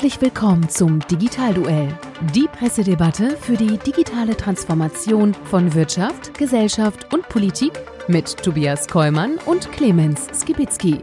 Herzlich willkommen zum Digitalduell, die Pressedebatte für die digitale Transformation von Wirtschaft, Gesellschaft und Politik mit Tobias Kollmann und Clemens Skibitzky.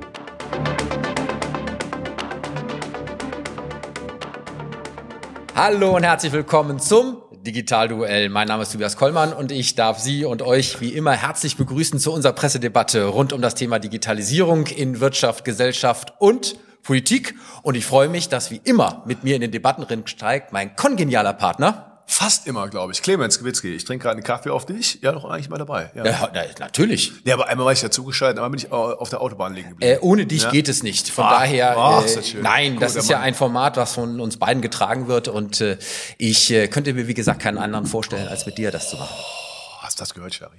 Hallo und herzlich willkommen zum Digitalduell. Mein Name ist Tobias Kollmann und ich darf Sie und euch wie immer herzlich begrüßen zu unserer Pressedebatte rund um das Thema Digitalisierung in Wirtschaft, Gesellschaft und Politik. Und ich freue mich, dass wie immer mit mir in den Debattenring steigt mein kongenialer Partner. Fast immer, glaube ich. Clemens Gewitzki. Ich trinke gerade einen Kaffee auf dich. Ja, doch eigentlich mal dabei. Ja, ja na, natürlich. Ja, aber einmal war ich ja zugeschaltet, einmal bin ich auf der Autobahn liegen geblieben. Äh, ohne dich ja? geht es nicht. Von ah, daher, oh, äh, das nein, Gut, das ist ja ein Format, was von uns beiden getragen wird. Und äh, ich äh, könnte mir, wie gesagt, keinen anderen vorstellen, als mit dir das zu machen. Oh, hast du das gehört, Shari?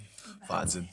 Wahnsinn.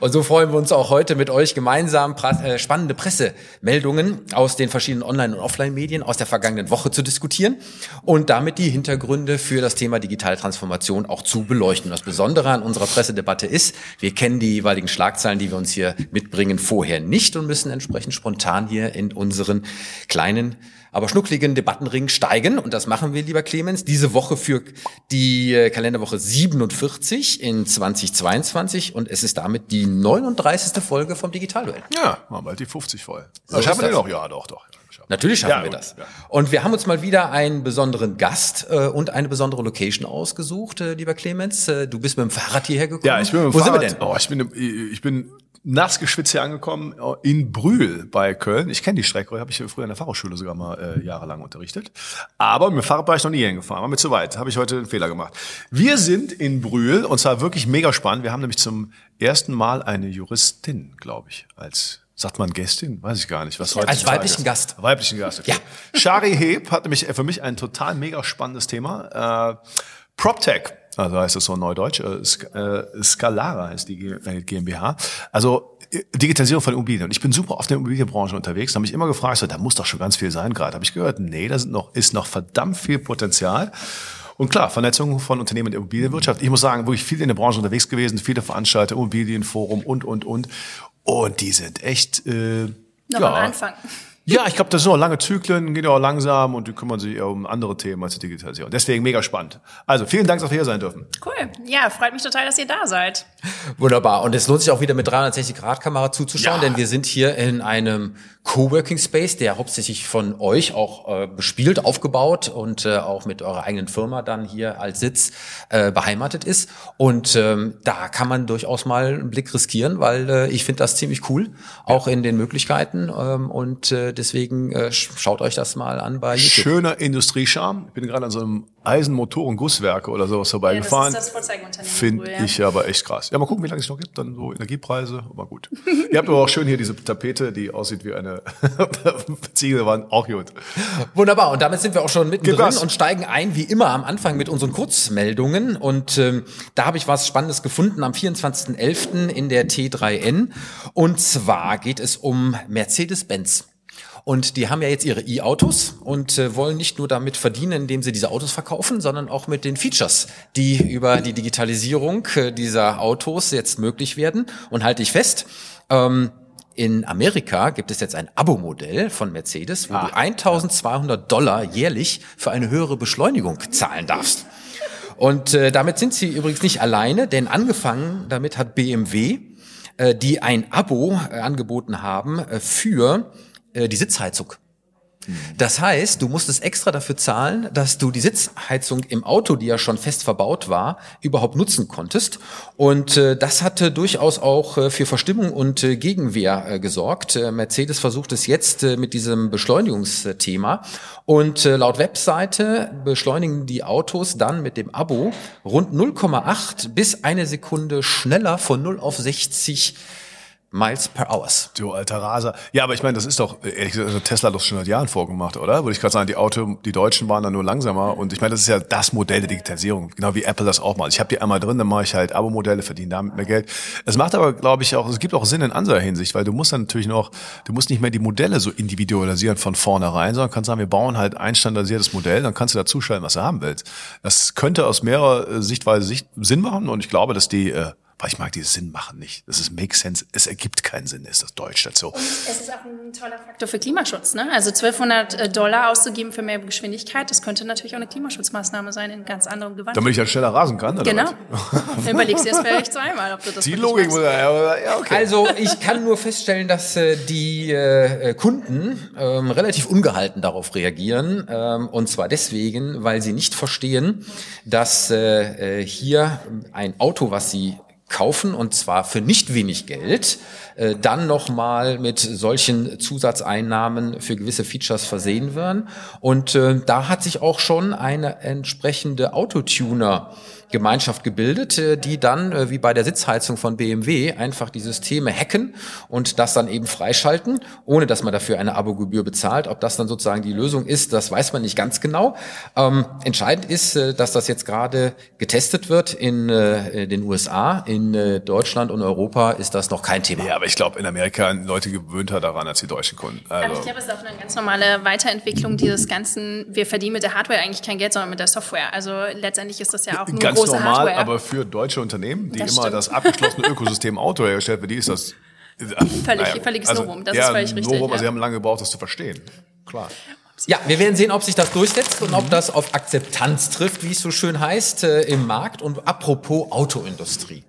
Und so freuen wir uns auch heute mit euch gemeinsam äh, spannende Pressemeldungen aus den verschiedenen Online- und Offline-Medien aus der vergangenen Woche zu diskutieren und damit die Hintergründe für das Thema digitale Transformation auch zu beleuchten. Das Besondere an unserer Pressedebatte ist, wir kennen die jeweiligen Schlagzeilen, die wir uns hier mitbringen, vorher nicht und müssen entsprechend spontan hier in unseren kleinen aber schnuckligen Debattenring steigen. Und das machen wir, lieber Clemens, diese Woche für die äh, Kalenderwoche 47 in 2022. Und es ist damit die 39. Folge vom Digitalduell. Ja, machen bald die 50 voll. So schaffen wir noch? Ja, doch, doch. Natürlich schaffen ja, wir das. Ja. Und wir haben uns mal wieder einen besonderen Gast äh, und eine besondere Location ausgesucht, äh, lieber Clemens. Äh, du bist mit dem Fahrrad hierher gekommen. Ja, ich bin mit dem Wo Fahrrad. Wo sind wir denn? Oh, ich bin, ich bin nass geschwitzt hier angekommen in Brühl bei Köln. Ich kenne die Strecke, habe ich früher in der Fachhochschule sogar mal äh, jahrelang unterrichtet. Aber mit dem Fahrrad war ich noch nie hingefahren, war mir zu weit. Habe ich heute einen Fehler gemacht. Wir sind in Brühl und zwar wirklich mega spannend. Wir haben nämlich zum ersten Mal eine Juristin, glaube ich, als Sagt man Gästin? Weiß ich gar nicht. Was Als weiblichen Gast. Weiblichen Gast. Okay. Ja. Shari Heb hat nämlich für mich ein total mega spannendes Thema. Äh, PropTech also heißt es so neudeutsch, äh, äh, Scalara ist die GmbH. Also äh, Digitalisierung von Immobilien. Und ich bin super auf der Immobilienbranche unterwegs. Da habe ich immer gefragt, so, da muss doch schon ganz viel sein gerade. Habe ich gehört, nee, da sind noch, ist noch verdammt viel Potenzial. Und klar, Vernetzung von Unternehmen in der Immobilienwirtschaft. Ich muss sagen, wirklich viel in der Branche unterwegs gewesen, viele Veranstalter, Immobilienforum und, und, und. Und die sind echt... Äh, noch ja, am Anfang. Ja, ich glaube, das sind auch lange Zyklen, geht auch langsam und die kümmern sich um andere Themen als die Digitalisierung. Deswegen mega spannend. Also vielen Dank, dass wir hier sein dürfen. Cool. Ja, freut mich total, dass ihr da seid. Wunderbar. Und es lohnt sich auch wieder mit 360-Grad-Kamera zuzuschauen, ja. denn wir sind hier in einem Coworking Space, der hauptsächlich von euch auch äh, bespielt, aufgebaut und äh, auch mit eurer eigenen Firma dann hier als Sitz äh, beheimatet ist. Und ähm, da kann man durchaus mal einen Blick riskieren, weil äh, ich finde das ziemlich cool, auch ja. in den Möglichkeiten. Ähm, und äh, deswegen äh, schaut euch das mal an bei YouTube. Schöner Industriescharm. Ich bin gerade an so einem Eisenmotoren-Gusswerke oder sowas vorbeigefahren. Ja, das ist das Finde ja. ich aber echt krass. Ja, mal gucken, wie lange es noch gibt. Dann so Energiepreise, aber gut. Ihr habt aber auch schön hier diese Tapete, die aussieht wie eine Ziegelwand. Auch gut. Wunderbar. Und damit sind wir auch schon mittendrin und steigen ein, wie immer, am Anfang mit unseren Kurzmeldungen. Und ähm, da habe ich was Spannendes gefunden am 24.11. in der T3N. Und zwar geht es um Mercedes-Benz. Und die haben ja jetzt ihre E-Autos und äh, wollen nicht nur damit verdienen, indem sie diese Autos verkaufen, sondern auch mit den Features, die über die Digitalisierung äh, dieser Autos jetzt möglich werden. Und halte ich fest, ähm, in Amerika gibt es jetzt ein Abo-Modell von Mercedes, wo ah, du 1200 Dollar jährlich für eine höhere Beschleunigung zahlen darfst. Und äh, damit sind sie übrigens nicht alleine, denn angefangen damit hat BMW, äh, die ein Abo äh, angeboten haben äh, für äh, die Sitzheizung. Das heißt, du musstest extra dafür zahlen, dass du die Sitzheizung im Auto, die ja schon fest verbaut war, überhaupt nutzen konntest. Und äh, das hatte durchaus auch äh, für Verstimmung und äh, Gegenwehr äh, gesorgt. Äh, Mercedes versucht es jetzt äh, mit diesem Beschleunigungsthema. Und laut Webseite beschleunigen die Autos dann mit dem Abo rund 0,8 bis eine Sekunde schneller von 0 auf 60 Miles per Hour. Du alter Raser. Ja, aber ich meine, das ist doch, ehrlich gesagt, also Tesla hat das schon seit Jahren vorgemacht, oder? Würde ich gerade sagen, die Auto, die Deutschen waren dann nur langsamer. Und ich meine, das ist ja das Modell der Digitalisierung, genau wie Apple das auch macht. Ich habe die einmal drin, dann mache ich halt Abo-Modelle, verdiene damit mehr Geld. Es macht aber, glaube ich, auch, es gibt auch Sinn in anderer Hinsicht, weil du musst dann natürlich noch, du musst nicht mehr die Modelle so individualisieren von vornherein, sondern kannst sagen, wir bauen halt ein standardisiertes Modell, dann kannst du dazu schalten, was du haben willst. Das könnte aus mehrerer Sichtweise Sinn machen und ich glaube, dass die äh, Aber ich mag dieses Sinn machen nicht. Das ist make sense. Es ergibt keinen Sinn, ist das Deutsch dazu. Und es ist auch ein toller Faktor für Klimaschutz. Ne? Also 1200 äh, Dollar auszugeben für mehr Geschwindigkeit, das könnte natürlich auch eine Klimaschutzmaßnahme sein in ganz anderem Gewand. Damit ich dann schneller rasen kann. Oder genau. Dann überlegst du jetzt vielleicht zweimal, ob du das Die Logik, ja, okay. Also ich kann nur feststellen, dass äh, die äh, Kunden ähm, relativ ungehalten darauf reagieren. Ähm, und zwar deswegen, weil sie nicht verstehen, dass äh, äh hier ein Auto, was sie kaufen und zwar für nicht wenig Geld, äh, dann nochmal mit solchen Zusatzeinnahmen für gewisse Features versehen werden. Und äh, da hat sich auch schon eine entsprechende Autotuner Gemeinschaft gebildet, äh, die dann, äh, wie bei der Sitzheizung von BMW, einfach die Systeme hacken und das dann eben freischalten, ohne dass man dafür eine Abogebühr bezahlt. Ob das dann sozusagen die Lösung ist, das weiß man nicht ganz genau. Ähm, entscheidend ist, äh, dass das jetzt gerade getestet wird in äh, den USA. In äh, Deutschland und Europa ist das noch kein Thema. Ja, aber ich glaube, in Amerika sind Leute gewöhnter daran als die deutschen Kunden. Also. Aber ich glaube, es ist auch eine ganz normale Weiterentwicklung dieses ganzen, wir verdienen mit der Hardware eigentlich kein Geld, sondern mit der Software. Also letztendlich ist das ja auch nur ganz große normal, Hardware. aber für deutsche Unternehmen, die Das immer stimmt. das abgeschlossene Ökosystem Auto hergestellt, für die ist das Völlig- völliges Novum, das ja, ist völlig richtig, Novum, also ja. sie haben lange gebraucht, das zu verstehen. Klar. Ja, wir werden sehen, ob sich das durchsetzt und ob das auf Akzeptanz trifft, wie es so schön heißt, äh, im Markt. Und apropos Autoindustrie.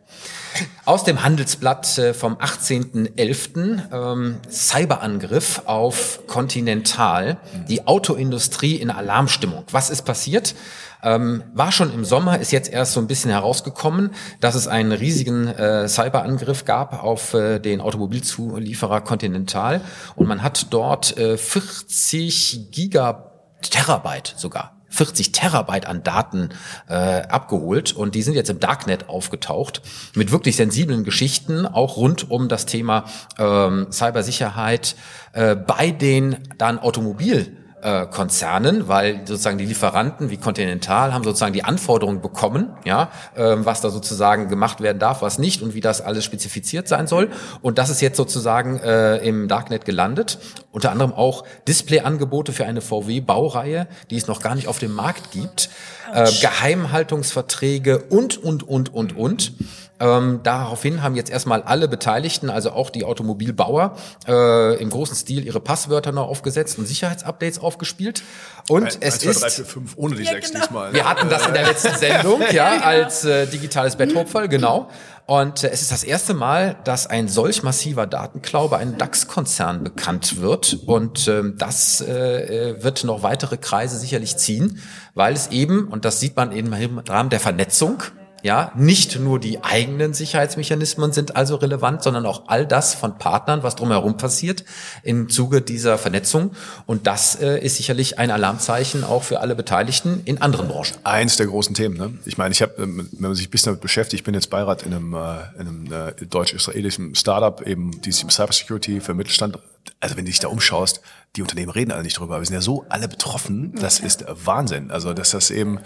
Aus dem Handelsblatt äh, vom 18.11. Ähm, Cyberangriff auf Continental, die Autoindustrie in Alarmstimmung. Was ist passiert? Ähm, war schon im Sommer, ist jetzt erst so ein bisschen herausgekommen, dass es einen riesigen äh, Cyberangriff gab auf äh, den Automobilzulieferer Continental und man hat dort äh, 40 Gigaterabyte sogar 40 Terabyte an Daten äh, abgeholt und die sind jetzt im Darknet aufgetaucht mit wirklich sensiblen Geschichten, auch rund um das Thema ähm, Cybersicherheit äh, bei den dann Automobil äh, Konzernen, weil sozusagen die Lieferanten wie Continental haben sozusagen die Anforderungen bekommen, ja, ähm, was da sozusagen gemacht werden darf, was nicht und wie das alles spezifiziert sein soll. Und das ist jetzt sozusagen äh, im Darknet gelandet. Unter anderem auch Displayangebote für eine VW-Baureihe, die es noch gar nicht auf dem Markt gibt, äh, Geheimhaltungsverträge und und und und und. Ähm, daraufhin haben jetzt erstmal alle Beteiligten, also auch die Automobilbauer, äh, im großen Stil ihre Passwörter noch aufgesetzt und Sicherheitsupdates aufgespielt. Und Eins, es zwei, ist, drei, vier, fünf, ohne die Ja, sechs genau. diesmal. wir hatten das in der letzten Sendung, ja, als äh, digitales Betthopferl, genau. Und äh, es ist das erste Mal, dass ein solch massiver Datenklau bei einem DAX-Konzern bekannt wird. Und ähm, das äh, äh, wird noch weitere Kreise sicherlich ziehen, weil es eben, und das sieht man eben im Rahmen der Vernetzung, ja, nicht nur die eigenen Sicherheitsmechanismen sind also relevant, sondern auch all das von Partnern, was drumherum passiert im Zuge dieser Vernetzung. Und das äh, ist sicherlich ein Alarmzeichen auch für alle Beteiligten in anderen Branchen. Eins der großen Themen. Ne? Ich meine, ich habe, wenn man sich ein bisschen damit beschäftigt, ich bin jetzt Beirat in einem, äh, in einem äh, deutsch-israelischen Startup, eben die Cybersecurity für Mittelstand. Also wenn du dich da umschaust, die Unternehmen reden alle nicht drüber, aber wir sind ja so alle betroffen, das ist Wahnsinn. Also dass das eben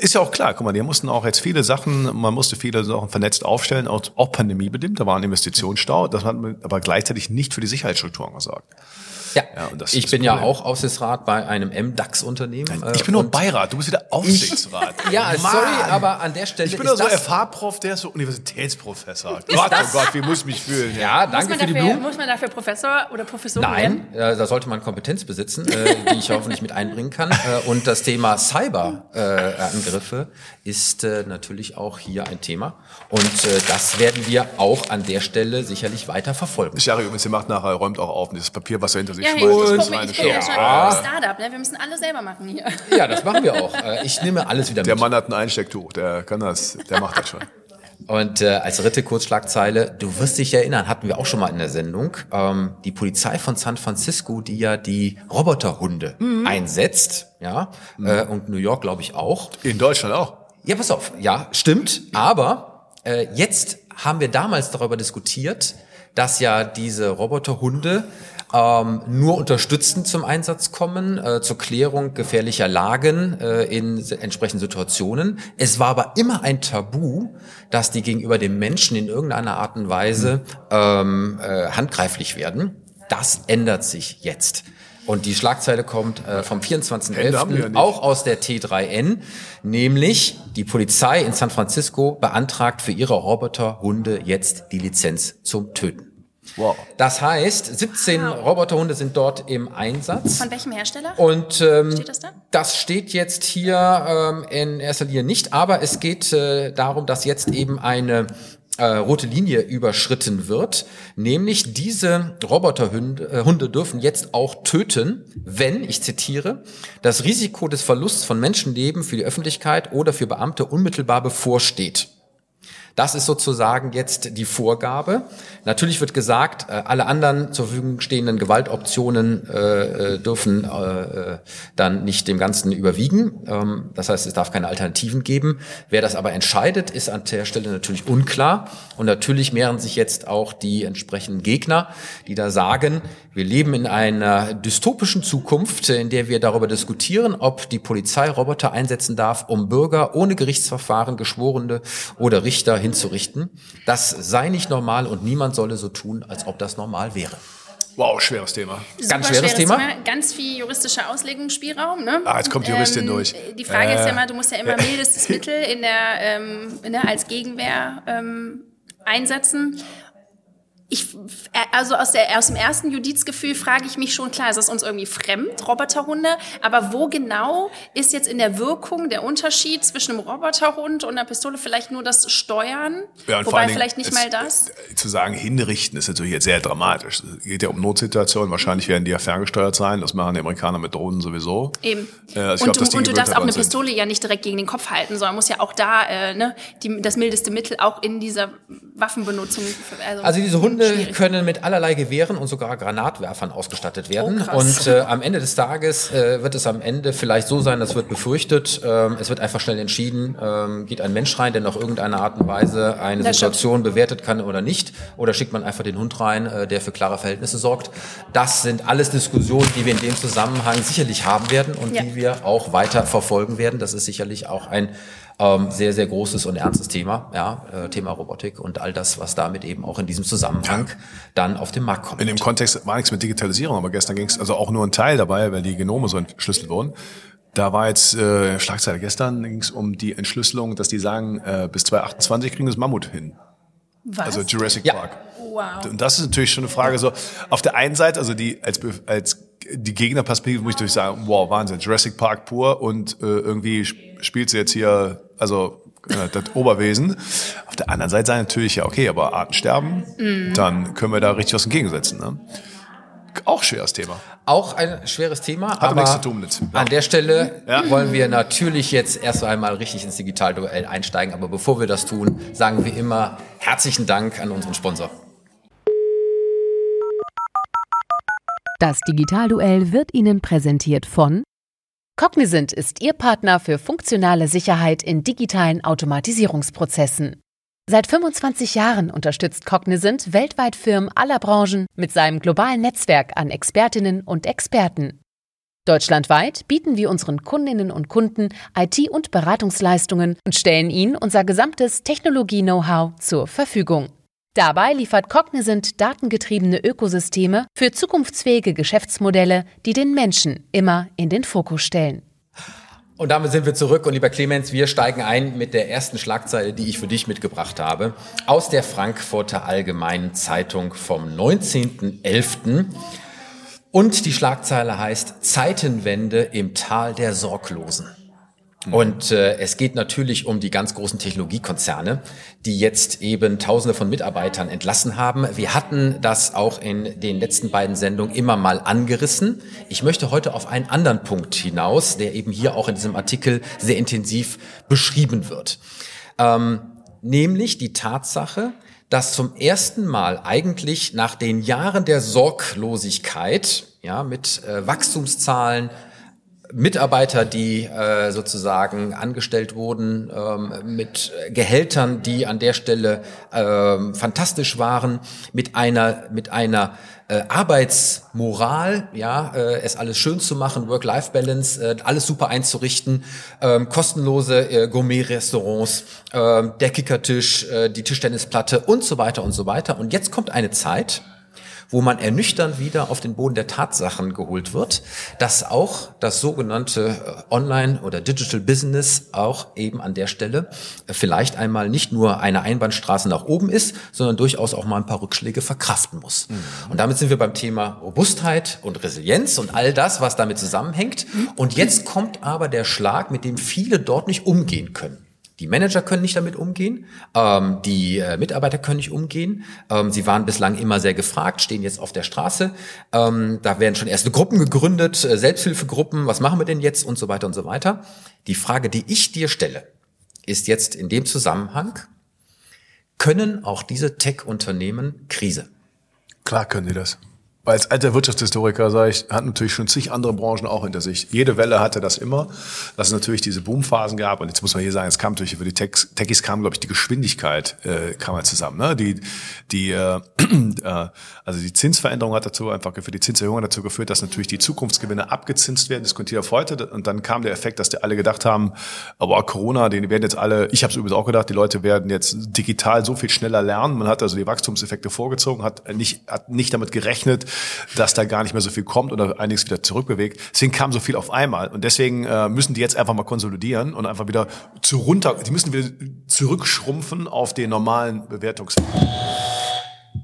ist ja auch klar, guck mal, die mussten auch jetzt viele Sachen, man musste viele Sachen vernetzt aufstellen, auch, auch pandemiebedingt, da war ein Investitionsstau, das hat man aber gleichzeitig nicht für die Sicherheitsstrukturen gesorgt. Ja, Ja, und das ich ist bin ja auch Aufsichtsrat bei einem M-DAX-Unternehmen. Ich bin nur Beirat, du bist wieder Aufsichtsrat. Ja, Mann. sorry, aber an der Stelle Ich bin ist doch so. FH-Prof, der ist so Universitätsprofessor. Gott, oh Gott, wie muss ich mich fühlen? Ja, muss, danke für die dafür, Blumen. muss man dafür Professor oder Professorin? Nein, äh, da sollte man Kompetenz besitzen, äh, die ich hoffentlich mit einbringen kann. Äh, und das Thema Cyberangriffe ist äh, natürlich auch hier ein Thema. Und äh, das werden wir auch an der Stelle sicherlich weiter verfolgen. Shari übrigens, ihr macht nachher, räumt auch auf und dieses Papier, was er hinter sich Ja, schmeißt, ich, das ich ich guck ja Show. schon ein Startup, ne? Wir müssen alles selber machen hier. Ja, das machen wir auch. Äh, ich nehme alles wieder Der mit. Mann hat ein Einstecktuch, der kann das, der macht das schon. Und äh, als dritte Kurzschlagzeile, du wirst dich erinnern, hatten wir auch schon mal in der Sendung, ähm, die Polizei von San Francisco, die ja die Roboterhunde einsetzt, ja, äh, und New York glaube ich auch. In Deutschland auch. Ja, pass auf, ja, stimmt, aber äh, jetzt haben wir damals darüber diskutiert, dass ja diese Roboterhunde ähm, nur unterstützend zum Einsatz kommen, äh, zur Klärung gefährlicher Lagen äh, in entsprechenden Situationen. Es war aber immer ein Tabu, dass die gegenüber dem Menschen in irgendeiner Art und Weise ähm, äh, handgreiflich werden. Das ändert sich jetzt. Und die Schlagzeile kommt äh, vom 24.11. Ja auch aus der T3N, nämlich die Polizei in San Francisco beantragt für ihre Roboterhunde jetzt die Lizenz zum Töten. Wow. Das heißt, 17 wow. Roboterhunde sind dort im Einsatz. Von welchem Hersteller? Und ähm, steht das da? Das steht jetzt hier ähm, in erster Linie nicht, aber es geht äh, darum, dass jetzt eben eine äh, rote Linie überschritten wird, nämlich diese Roboterhunde äh, Hunde dürfen jetzt auch töten, wenn, ich zitiere, das Risiko des Verlusts von Menschenleben für die Öffentlichkeit oder für Beamte unmittelbar bevorsteht. Das ist sozusagen jetzt die Vorgabe. Natürlich wird gesagt, äh, alle anderen zur Verfügung stehenden Gewaltoptionen äh, äh dürfen dann nicht dem Ganzen überwiegen. Ähm, das heißt, es darf keine Alternativen geben. Wer das aber entscheidet, ist an der Stelle natürlich unklar. Und natürlich mehren sich jetzt auch die entsprechenden Gegner, die da sagen, wir leben in einer dystopischen Zukunft, in der wir darüber diskutieren, ob die Polizei Roboter einsetzen darf, um Bürger ohne Gerichtsverfahren, Geschworene oder Richter hinzurichten. Das sei nicht normal und niemand solle so tun, als ob das normal wäre. Wow, schweres Thema. Super Ganz schweres, Thema. Thema. Ganz viel juristischer Auslegungsspielraum. Ne? Ah, jetzt kommt die Juristin ähm, durch. Die Frage äh. ist ja immer, du musst ja immer mildestes Mittel in der, ähm, ne, als Gegenwehr ähm, einsetzen ich, äh, also aus, der, aus dem ersten Judizgefühl frage ich mich schon, klar, ist das uns irgendwie fremd, Roboterhunde, aber wo genau ist jetzt in der Wirkung der Unterschied zwischen einem Roboterhund und einer Pistole vielleicht nur das Steuern? Ja, Wobei vielleicht nicht es, mal das? Äh, zu sagen, hinrichten ist natürlich jetzt sehr dramatisch. Es geht ja um Notsituationen, wahrscheinlich werden die ja ferngesteuert sein, das machen die Amerikaner mit Drohnen sowieso. Eben. Äh, also und, glaub, du, und du darfst auch eine Pistole ja nicht direkt gegen den Kopf halten, sondern muss ja auch da äh, ne, die, das mildeste Mittel auch in dieser Waffenbenutzung. Also, also diese Hunde Hunde können mit allerlei Gewehren und sogar Granatwerfern ausgestattet werden. Oh, und äh, am Ende des Tages äh, wird es am Ende vielleicht so sein, das wird befürchtet, ähm, es wird einfach schnell entschieden, ähm, geht ein Mensch rein, der noch irgendeine Art und Weise eine das Situation stimmt. bewertet kann oder nicht, oder schickt man einfach den Hund rein, äh, der für klare Verhältnisse sorgt. Das sind alles Diskussionen, die wir in dem Zusammenhang sicherlich haben werden und ja. die wir auch weiter verfolgen werden. Das ist sicherlich auch ein ähm, sehr, sehr großes und ernstes Thema, ja, äh, Thema Robotik und all das, was damit eben auch in diesem Zusammenhang dann auf den Markt kommt. In dem Kontext war nichts mit Digitalisierung, aber gestern ging es also auch nur ein Teil dabei, weil die Genome so entschlüsselt wurden. Da war jetzt äh, Schlagzeile gestern, ging es um die Entschlüsselung, dass die sagen, äh, bis 2028 kriegen das Mammut hin. Was? Also Jurassic ja. Park. Wow. Und das ist natürlich schon eine Frage so, auf der einen Seite, also die als, als die Gegnerperspektive muss ich durch sagen, wow, Wahnsinn, Jurassic Park pur und äh, irgendwie spielt sie jetzt hier, also äh, das Oberwesen. Auf der anderen Seite sagen natürlich, ja, okay, aber Artensterben, mhm. dann können wir da richtig was entgegensetzen. Ne? Auch schweres Thema. Auch ein schweres Thema, Hat aber nichts zu tun mit. Ja. an der Stelle ja. wollen wir natürlich jetzt erst einmal richtig ins Digitalduell einsteigen. Aber bevor wir das tun, sagen wir immer herzlichen Dank an unseren Sponsor. Das Digitalduell wird Ihnen präsentiert von Cognizant ist Ihr Partner für funktionale Sicherheit in digitalen Automatisierungsprozessen. Seit 25 Jahren unterstützt Cognizant weltweit Firmen aller Branchen mit seinem globalen Netzwerk an Expertinnen und Experten. Deutschlandweit bieten wir unseren Kundinnen und Kunden IT- und Beratungsleistungen und stellen ihnen unser gesamtes Technologie-Know-how zur Verfügung. Dabei liefert Cognizant datengetriebene Ökosysteme für zukunftsfähige Geschäftsmodelle, die den Menschen immer in den Fokus stellen. Und damit sind wir zurück und lieber Clemens, wir steigen ein mit der ersten Schlagzeile, die ich für dich mitgebracht habe, aus der Frankfurter Allgemeinen Zeitung vom 19.11. Und die Schlagzeile heißt Zeitenwende im Tal der Sorglosen. Und äh, es geht natürlich um die ganz großen Technologiekonzerne, die jetzt eben Tausende von Mitarbeitern entlassen haben. Wir hatten das auch in den letzten beiden Sendungen immer mal angerissen. Ich möchte heute auf einen anderen Punkt hinaus, der eben hier auch in diesem Artikel sehr intensiv beschrieben wird. Ähm, nämlich die Tatsache, dass zum ersten Mal eigentlich nach den Jahren der Sorglosigkeit, ja, mit äh, Wachstumszahlen, Mitarbeiter, die äh, sozusagen angestellt wurden, ähm, mit Gehältern, die an der Stelle ähm, fantastisch waren, mit einer mit einer äh, Arbeitsmoral, ja, äh, es alles schön zu machen, Work-Life-Balance, äh, alles super einzurichten, ähm, kostenlose äh, Gourmet-Restaurants, äh, der Kickertisch, äh, die Tischtennisplatte und so weiter und so weiter. Und jetzt kommt eine Zeit, wo man ernüchternd wieder auf den Boden der Tatsachen geholt wird, dass auch das sogenannte äh, Online- oder Digital Business auch eben an der Stelle äh, vielleicht einmal nicht nur eine Einbahnstraße nach oben ist, sondern durchaus auch mal ein paar Rückschläge verkraften muss. Mhm. Und damit sind wir beim Thema Robustheit und Resilienz und all das, was damit zusammenhängt. Und jetzt kommt aber der Schlag, mit dem viele dort nicht umgehen können. Die Manager können nicht damit umgehen, ähm, die äh, Mitarbeiter können nicht umgehen. Ähm, sie waren bislang immer sehr gefragt, stehen jetzt auf der Straße. Ähm, da werden schon erste Gruppen gegründet, äh, Selbsthilfegruppen, was machen wir denn jetzt und so weiter und so weiter. Die Frage, die ich dir stelle, ist jetzt in dem Zusammenhang, können auch diese Tech-Unternehmen Krise? Klar können die das als alter Wirtschaftshistoriker sage ich, hat natürlich schon zig andere Branchen auch hinter sich. Jede Welle hatte das immer, dass es natürlich diese Boomphasen gab. Und jetzt muss man hier sagen, es kam natürlich für die Techs, Techies kam, glaube ich, die Geschwindigkeit äh, kam halt zusammen. Ne? Die, die, äh, äh, also die Zinsveränderung hat dazu einfach für die Zinserhöhung dazu geführt, dass natürlich die Zukunftsgewinne abgezinst werden, diskutiert auf heute. Und dann kam der Effekt, dass die alle gedacht haben, aber Corona, die werden jetzt alle, ich habe es übrigens auch gedacht, die Leute werden jetzt digital so viel schneller lernen. Man hat also die Wachstumseffekte vorgezogen, hat nicht, hat nicht damit gerechnet, dass da gar nicht mehr so viel kommt oder einiges wieder zurückbewegt. Deswegen kam so viel auf einmal. Und deswegen äh, müssen die jetzt einfach mal konsolidieren und einfach wieder zu runter, die müssen wieder zurückschrumpfen auf den normalen Bewertungswert.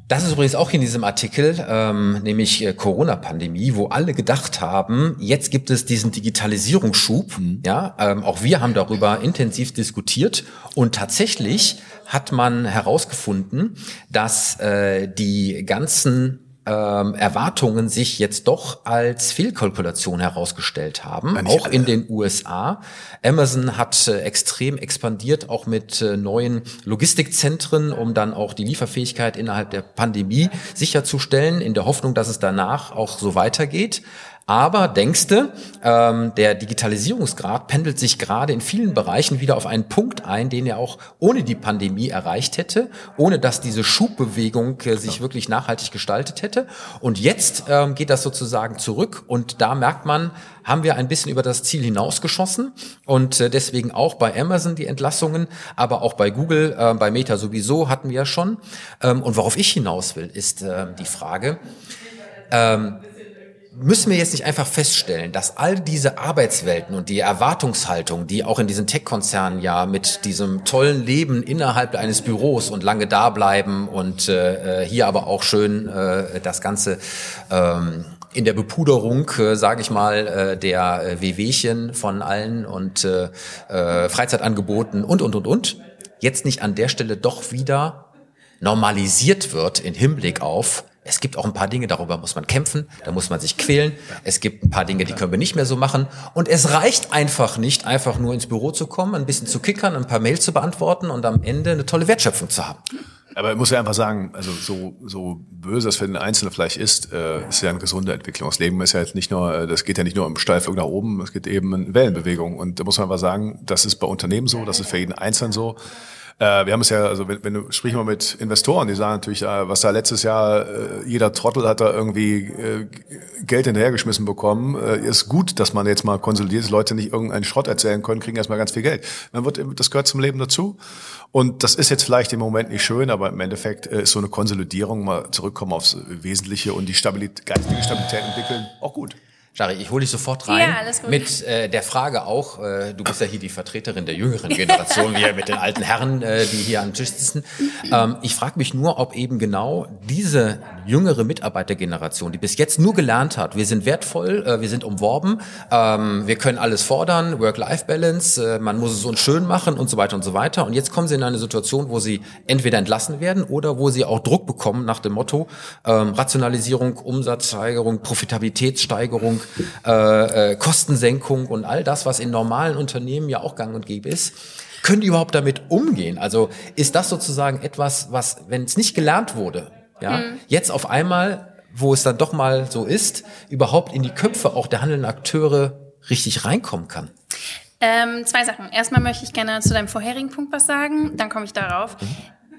Das ist übrigens auch in diesem Artikel, ähm, nämlich äh, Corona-Pandemie, wo alle gedacht haben, jetzt gibt es diesen Digitalisierungsschub. Mhm. Ja, ähm, auch wir haben darüber intensiv diskutiert und tatsächlich hat man herausgefunden, dass äh, die ganzen ähm, Erwartungen sich jetzt doch als Fehlkalkulation herausgestellt haben, Nein, auch in den USA. Amazon hat äh, extrem expandiert, auch mit äh, neuen Logistikzentren, um dann auch die Lieferfähigkeit innerhalb der Pandemie sicherzustellen, in der Hoffnung, dass es danach auch so weitergeht. Aber denkste, ähm, der Digitalisierungsgrad pendelt sich gerade in vielen Bereichen wieder auf einen Punkt ein, den er auch ohne die Pandemie erreicht hätte, ohne dass diese Schubbewegung äh, sich wirklich nachhaltig gestaltet hätte. Und jetzt ähm, geht das sozusagen zurück und da merkt man, haben wir ein bisschen über das Ziel hinausgeschossen und äh, deswegen auch bei Amazon die Entlassungen, aber auch bei Google, äh, bei Meta sowieso hatten wir ja schon. Ähm, und worauf ich hinaus will, ist äh, die Frage, ähm, müssen wir jetzt nicht einfach feststellen, dass all diese Arbeitswelten und die Erwartungshaltung, die auch in diesen Tech-Konzernen ja mit diesem tollen Leben innerhalb eines Büros und lange da bleiben und äh, äh, hier aber auch schön äh, das Ganze ähm, in der Bepuderung, äh, sage ich mal, äh, der äh, WWchen von allen und äh, äh, Freizeitangeboten und, und, und, und, jetzt nicht an der Stelle doch wieder normalisiert wird in Hinblick auf es gibt auch ein paar Dinge, darüber muss man kämpfen, da muss man sich quälen. Es gibt ein paar Dinge, die können wir nicht mehr so machen. Und es reicht einfach nicht, einfach nur ins Büro zu kommen, ein bisschen zu kickern, ein paar Mails zu beantworten und am Ende eine tolle Wertschöpfung zu haben. Aber ich muss ja einfach sagen, also so, so böse das für den Einzelnen vielleicht ist, äh, ist ja eine gesunde Entwicklung. Das Leben ist ja jetzt nicht nur, äh, das geht ja nicht nur im Steilflug nach oben, es geht eben in Wellenbewegung. Und da muss man einfach sagen, das ist bei Unternehmen so, das ist für jeden Einzelnen so. Äh, wir haben es ja, also wenn, wenn du sprich mal mit Investoren, die sagen natürlich, äh, was da letztes Jahr äh, jeder Trottel hat da irgendwie äh, Geld hinterhergeschmissen bekommen. Äh, ist gut, dass man jetzt mal konsolidiert, dass Leute nicht irgendeinen Schrott erzählen können, kriegen erstmal ganz viel Geld. Dann wird das gehört zum Leben dazu. Und das ist jetzt vielleicht im Moment nicht schön, aber im Endeffekt äh, ist so eine Konsolidierung mal zurückkommen aufs Wesentliche und die Stabilität, geistige Stabilität entwickeln auch gut. Shari, ich hole dich sofort rein ja, alles gut. mit äh, der Frage auch, äh, du bist ja hier die Vertreterin der jüngeren Generation, wie mit den alten Herren, äh, die hier am Tisch sitzen. Ähm, ich frage mich nur, ob eben genau diese jüngere Mitarbeitergeneration, die bis jetzt nur gelernt hat, wir sind wertvoll, äh, wir sind umworben, ähm, wir können alles fordern, Work-Life-Balance, äh, man muss es uns schön machen und so weiter und so weiter. Und jetzt kommen sie in eine Situation, wo sie entweder entlassen werden oder wo sie auch Druck bekommen nach dem Motto ähm, Rationalisierung, Umsatzsteigerung, Profitabilitätssteigerung, äh, äh, Kostensenkung und all das, was in normalen Unternehmen ja auch gang und gäbe ist. Können die überhaupt damit umgehen? Also ist das sozusagen etwas, was, wenn es nicht gelernt wurde, ja, mhm. jetzt auf einmal, wo es dann doch mal so ist, überhaupt in die Köpfe auch der handelnden Akteure richtig reinkommen kann? Ähm, zwei Sachen. Erstmal möchte ich gerne zu deinem vorherigen Punkt was sagen, dann komme ich darauf. Mhm.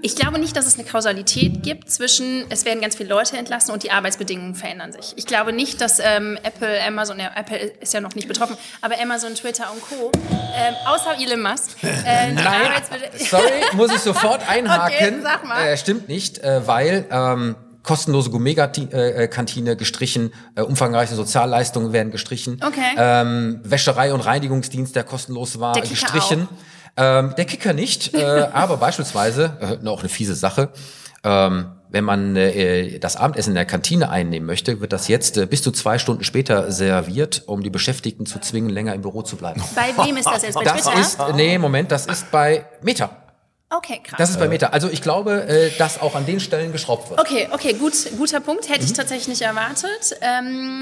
Ich glaube nicht, dass es eine Kausalität gibt zwischen, es werden ganz viele Leute entlassen und die Arbeitsbedingungen verändern sich. Ich glaube nicht, dass ähm, Apple, Amazon, ja, Apple ist ja noch nicht betroffen, aber Amazon, Twitter und Co., ähm, außer Elon Musk, äh, Nein, sorry, muss ich sofort einhaken. Okay, sag mal. Äh, stimmt nicht, äh, weil ähm, kostenlose Gourmet-Kantine gestrichen, äh, umfangreiche Sozialleistungen werden gestrichen, Okay. ähm, Wäscherei und Reinigungsdienst, der kostenlos war, Der gestrichen. Ähm, der Kicker nicht, äh, aber beispielsweise, äh, auch eine fiese Sache, ähm, wenn man äh, das Abendessen in der Kantine einnehmen möchte, wird das jetzt äh, bis zu zwei Stunden später serviert, um die Beschäftigten zu zwingen, länger im Büro zu bleiben. Bei wem ist das jetzt? Bei Das Twitter? ist, nee, Moment, das ist bei Meta. okay, krass. Das ist bei Meta. Also ich glaube, äh, dass auch an den Stellen geschraubt wird. Okay, okay, gut, guter Punkt. Hätte ich Mhm. tatsächlich nicht erwartet. Ähm,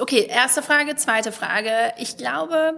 okay, erste Frage, zweite Frage. Ich glaube,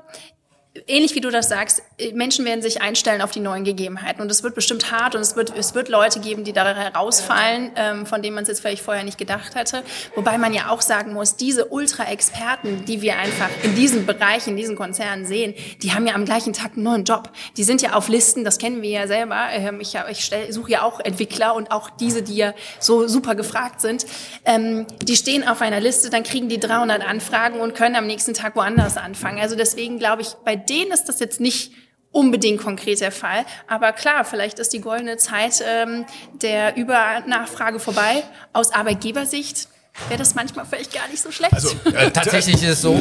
ähnlich wie du das sagst, äh, Menschen werden sich einstellen auf die neuen Gegebenheiten und es wird bestimmt hart und es wird, es wird Leute geben, die da herausfallen, ähm, von denen man es jetzt vielleicht vorher nicht gedacht hätte. Wobei man ja auch sagen muss, diese Ultra-Experten, die wir einfach in diesem Bereich, in diesen Konzernen sehen, die haben ja am gleichen Tag einen neuen Job. Die sind ja auf Listen, das kennen wir ja selber. Ähm, Ich, ich suche ja auch Entwickler und auch diese, die ja so super gefragt sind. Ähm, die stehen auf einer Liste, dann kriegen die 300 Anfragen und können am nächsten Tag woanders anfangen. Also deswegen glaube ich, bei denen ist das jetzt nicht unbedingt konkret der Fall. Aber klar, vielleicht ist die goldene Zeit ähm, der Übernachfrage vorbei. Aus Arbeitgebersicht wäre das manchmal vielleicht gar nicht so schlecht. Also, Äh, tatsächlich ist es so,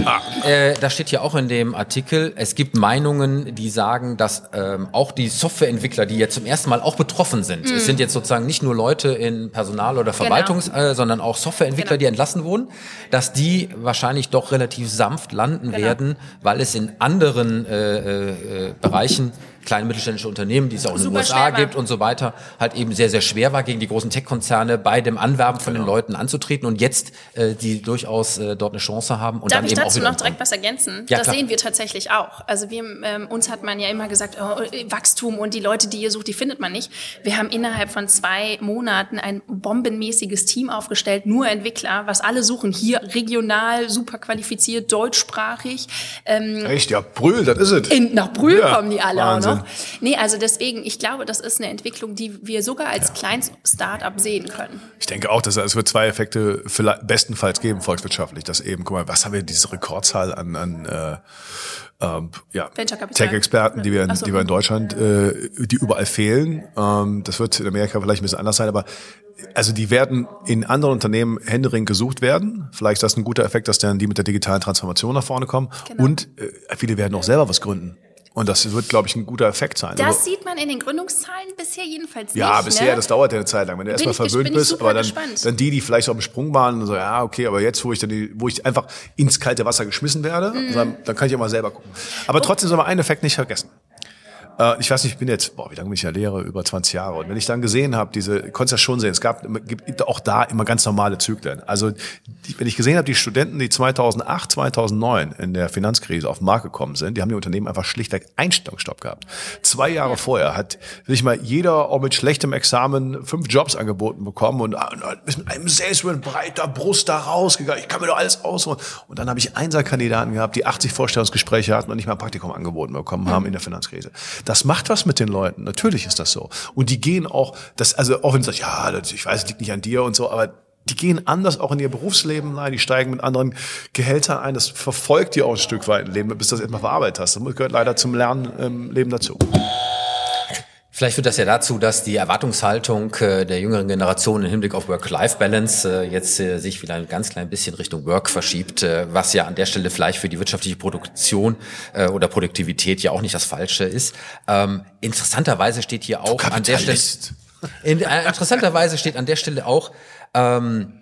äh, das steht hier auch in dem Artikel, es gibt Meinungen, die sagen, dass ähm, auch die Softwareentwickler, die jetzt zum ersten Mal auch betroffen sind, Mhm. es sind jetzt sozusagen nicht nur Leute in Personal- oder Verwaltungs-, äh, sondern auch Softwareentwickler, Genau. die entlassen wurden, dass die wahrscheinlich doch relativ sanft landen Genau. werden, weil es in anderen äh, äh, äh, Bereichen kleine mittelständische Unternehmen, die es auch in den USA gibt und so weiter, halt eben sehr, sehr schwer war, gegen die großen Tech-Konzerne bei dem Anwerben von Genau. den Leuten anzutreten und jetzt äh, die durchaus äh, dort eine Chance haben und Darf dann ich eben auch dazu wieder noch direkt was ergänzen? Ja, das klar. sehen wir tatsächlich auch. Also wir, ähm, uns hat man ja immer gesagt, oh, Wachstum und die Leute, die ihr sucht, die findet man nicht. Wir haben innerhalb von zwei Monaten ein bombenmäßiges Team aufgestellt, nur Entwickler, was alle suchen. Hier regional, super qualifiziert, deutschsprachig. Ähm, Echt, ja, Brühl, das ist es. in, nach Brühl Ja, kommen die alle Wahnsinn. auch noch. Nee, also deswegen, ich glaube, das ist eine Entwicklung, die wir sogar als kleines Start-up sehen können. Ich denke auch, dass es wird zwei Effekte vielleicht bestenfalls geben, volkswirtschaftlich. Dass eben, guck mal, was haben wir, diese Rekordzahl an, an äh, ähm, ja. Tech-Experten, die wir, in, so. die wir in Deutschland, äh, die überall fehlen. Ähm, das wird in Amerika vielleicht ein bisschen anders sein, aber also die werden in anderen Unternehmen händeringend gesucht werden. Vielleicht ist das ein guter Effekt, dass dann die mit der digitalen Transformation nach vorne kommen. Genau. Und äh, viele werden auch selber was gründen. Und das wird, glaube ich, ein guter Effekt sein. Also- Das sieht man in den Gründungszahlen bisher jedenfalls ja, nicht. bisher, ne? das dauert ja eine Zeit lang. Wenn du erstmal verwöhnt bist, aber dann, gespannt. dann die, die vielleicht auf dem Sprung waren und so, ja, okay, aber jetzt, wo ich dann die, wo ich einfach ins kalte Wasser geschmissen werde, Mhm. dann, dann kann ich ja mal selber gucken. Aber trotzdem soll man einen Effekt nicht vergessen. Äh, ich weiß nicht, ich bin jetzt, boah, wie lange bin ich ja Lehre? Über 20 Jahre. Und wenn ich dann gesehen habe, diese, konntest ja schon sehen, es gab, gibt auch da immer ganz normale Zyklen. Also, die, wenn ich gesehen habe, die Studenten, die 2008, 2009 in der Finanzkrise auf den Markt gekommen sind, die haben die Unternehmen einfach schlichtweg Einstellungsstopp gehabt. Zwei Jahre vorher hat, will ich mal, jeder auch mit schlechtem Examen fünf Jobs angeboten bekommen und, und ist mit einem Salesman breiter Brust da rausgegangen. Ich kann mir doch alles ausholen. Und dann habe ich Einserkandidaten gehabt, die 80 Vorstellungsgespräche hatten und nicht mal ein Praktikum angeboten bekommen haben in der Finanzkrise. Das macht was mit den Leuten. Natürlich ist das so. Und die gehen auch, das, also auch wenn du sagst, ja, das, ich weiß, es liegt nicht an dir und so, aber die gehen anders auch in ihr Berufsleben rein, die steigen mit anderen Gehältern ein. Das verfolgt dir auch ein Stück weit im Leben, bis du das erstmal verarbeitet hast. Das gehört leider zum Lernen im Leben dazu. Vielleicht führt das ja dazu, dass die Erwartungshaltung äh, der jüngeren Generation im Hinblick auf Work-Life-Balance äh, jetzt äh, sich wieder ein ganz klein bisschen Richtung Work verschiebt, was ja an der Stelle vielleicht für die wirtschaftliche Produktion oder Produktivität ja auch nicht das Falsche ist. Ähm, interessanterweise steht hier auch an der Stelle, in, interessanterweise steht an der Stelle auch, ähm,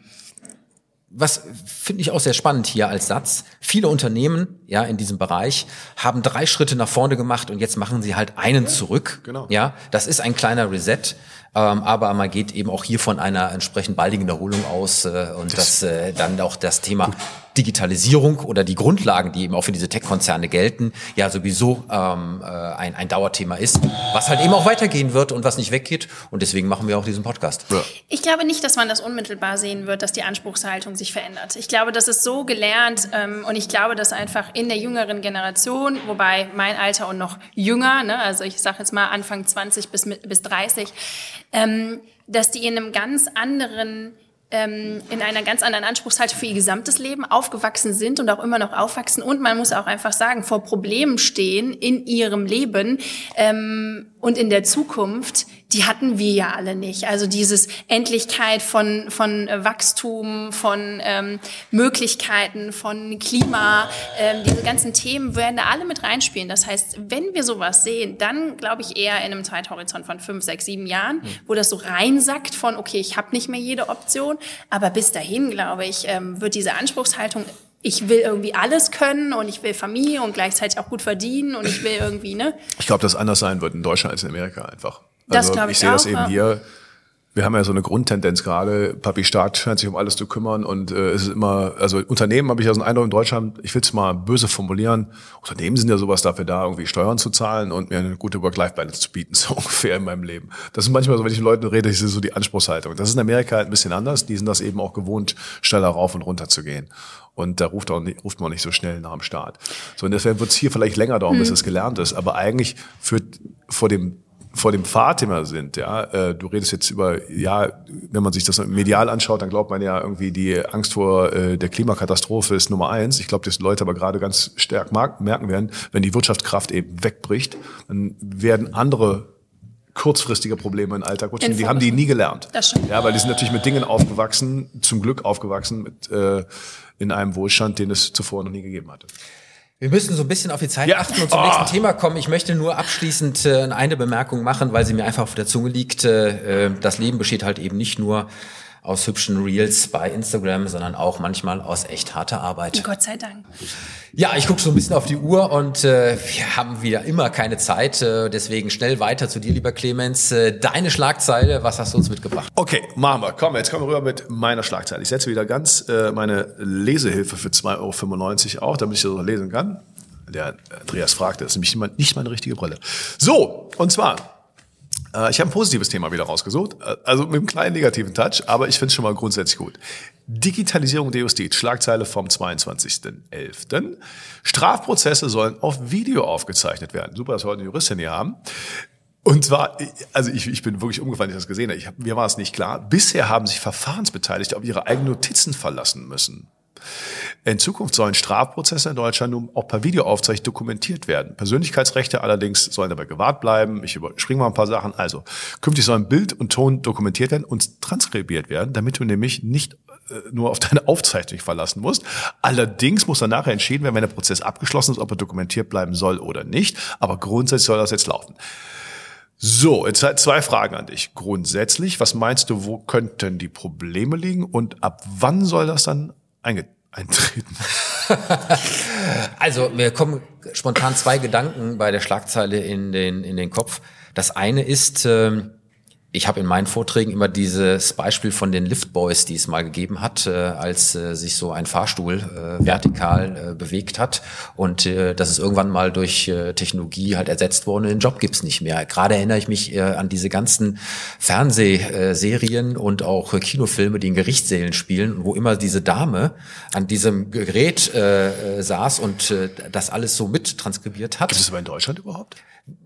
was finde ich auch sehr spannend hier als Satz. Viele Unternehmen, ja, in diesem Bereich haben drei Schritte nach vorne gemacht und jetzt machen sie halt einen zurück. genau. Ja, das ist ein kleiner Reset. Ähm, aber man geht eben auch hier von einer entsprechend baldigen Erholung aus äh, und das, äh, dann auch das Thema Digitalisierung oder die Grundlagen, die eben auch für diese Tech-Konzerne gelten, ja sowieso ähm, äh, ein, ein Dauerthema ist, was halt eben auch weitergehen wird und was nicht weggeht. Und deswegen machen wir auch diesen Podcast. Ich glaube nicht, dass man das unmittelbar sehen wird, dass die Anspruchshaltung sich verändert. Ich glaube, das ist so gelernt ähm, und ich glaube, dass einfach in der jüngeren Generation, wobei mein Alter und noch jünger, ne, also ich sage jetzt mal Anfang 20 bis, bis 30, ähm, dass die in einem ganz anderen ähm, in einer ganz anderen Anspruchshaltung für ihr gesamtes Leben aufgewachsen sind und auch immer noch aufwachsen. Und man muss auch einfach sagen, vor Problemen stehen in ihrem Leben ähm, und in der Zukunft, die hatten wir ja alle nicht. Also dieses Endlichkeit von, von äh, Wachstum, von ähm, Möglichkeiten, von Klima, ähm, diese ganzen Themen werden da alle mit reinspielen. Das heißt, wenn wir sowas sehen, dann glaube ich eher in einem Zeithorizont von fünf, sechs, sieben Jahren, mhm. wo das so reinsackt von, okay, ich habe nicht mehr jede Option. Aber bis dahin, glaube ich, ähm, wird diese Anspruchshaltung ich will irgendwie alles können und ich will Familie und gleichzeitig auch gut verdienen und ich will irgendwie, ne? Ich glaube, dass anders sein wird in Deutschland als in Amerika einfach. Also das glaube ich, ich sehe das eben ja. hier. Wir haben ja so eine Grundtendenz gerade. Papi Staat scheint sich um alles zu kümmern und äh, es ist immer, also Unternehmen habe ich ja so einen Eindruck in Deutschland, ich will es mal böse formulieren, Unternehmen sind ja sowas dafür da, irgendwie Steuern zu zahlen und mir eine gute Work-Life-Balance zu bieten, so ungefähr in meinem Leben. Das ist manchmal so, wenn ich mit Leuten rede, ich sehe so die Anspruchshaltung. Das ist in Amerika halt ein bisschen anders. Die sind das eben auch gewohnt, schneller rauf und runter zu gehen. Und da ruft, auch nicht, ruft man nicht so schnell nach dem Start. So, und deswegen wird es hier vielleicht länger dauern, bis hm. es gelernt ist. Aber eigentlich führt vor dem vor dem den wir sind, ja, äh, du redest jetzt über, ja, wenn man sich das medial anschaut, dann glaubt man ja irgendwie, die Angst vor äh, der Klimakatastrophe ist Nummer eins. Ich glaube, dass die Leute aber gerade ganz stark merken werden, wenn die Wirtschaftskraft eben wegbricht, dann werden andere kurzfristige Probleme im Alltag rutschen. Die haben die nie gelernt. Das stimmt. Ja, weil die sind natürlich mit Dingen aufgewachsen, zum Glück aufgewachsen, mit, äh, in einem Wohlstand, den es zuvor noch nie gegeben hatte. Wir müssen so ein bisschen auf die Zeit ja. achten und zum oh. nächsten Thema kommen. Ich möchte nur abschließend äh, eine Bemerkung machen, weil sie mir einfach auf der Zunge liegt. Äh, äh das Leben besteht halt eben nicht nur aus hübschen Reels bei Instagram, sondern auch manchmal aus echt harter Arbeit. Gott sei Dank. Ja, ich gucke so ein bisschen auf die Uhr und äh, wir haben wieder immer keine Zeit. Äh, deswegen schnell weiter zu dir, lieber Clemens. Äh, deine Schlagzeile, was hast du uns mitgebracht? Okay, machen wir. Komm, jetzt kommen wir rüber mit meiner Schlagzeile. Ich setze wieder ganz äh, meine Lesehilfe für 2,95 Euro auch, damit ich das auch lesen kann. Der Andreas fragte, das ist nämlich nicht meine richtige Brille. So, und zwar äh, ich habe ein positives Thema wieder rausgesucht, äh, also mit einem kleinen negativen Touch, aber ich finde es schon mal grundsätzlich gut. Digitalisierung der Justiz, Schlagzeile vom 22.11. Strafprozesse sollen auf Video aufgezeichnet werden. Super, dass wir heute eine Juristin hier haben. Und zwar, also ich, ich bin wirklich umgefallen, ich das gesehen habe. Ich mir war es nicht klar. Bisher haben sich Verfahrensbeteiligte auf ihre eigenen Notizen verlassen müssen. In Zukunft sollen Strafprozesse in Deutschland nun auch per Videoaufzeichnung dokumentiert werden. Persönlichkeitsrechte allerdings sollen dabei gewahrt bleiben. Ich überspringe mal ein paar Sachen. Also, künftig sollen Bild und Ton dokumentiert werden und transkribiert werden, damit du nämlich nicht äh, nur auf deine Aufzeichnung verlassen musst. Allerdings muss dann nachher entschieden werden, wenn der Prozess abgeschlossen ist, ob er dokumentiert bleiben soll oder nicht. Aber grundsätzlich soll das jetzt laufen. So, jetzt halt zwei Fragen an dich. Grundsätzlich, was meinst du, wo könnten die Probleme liegen und ab wann soll das dann einge eintreten? also, mir kommen spontan zwei Gedanken bei der Schlagzeile in den, in den Kopf. Das eine ist, ähm, ich habe in meinen Vorträgen immer dieses Beispiel von den Liftboys, die es mal gegeben hat, äh, als äh, sich so ein Fahrstuhl äh, vertikal äh, bewegt hat und äh, das ist irgendwann mal durch äh, Technologie halt ersetzt worden. Den Job gibt's nicht mehr. Gerade erinnere ich mich äh, an diese ganzen Fernsehserien und auch äh, Kinofilme, die in Gerichtssälen spielen, wo immer diese Dame an diesem Gerät äh, äh saß und äh, das alles so mit transkribiert hat. Gibt es aber in Deutschland überhaupt?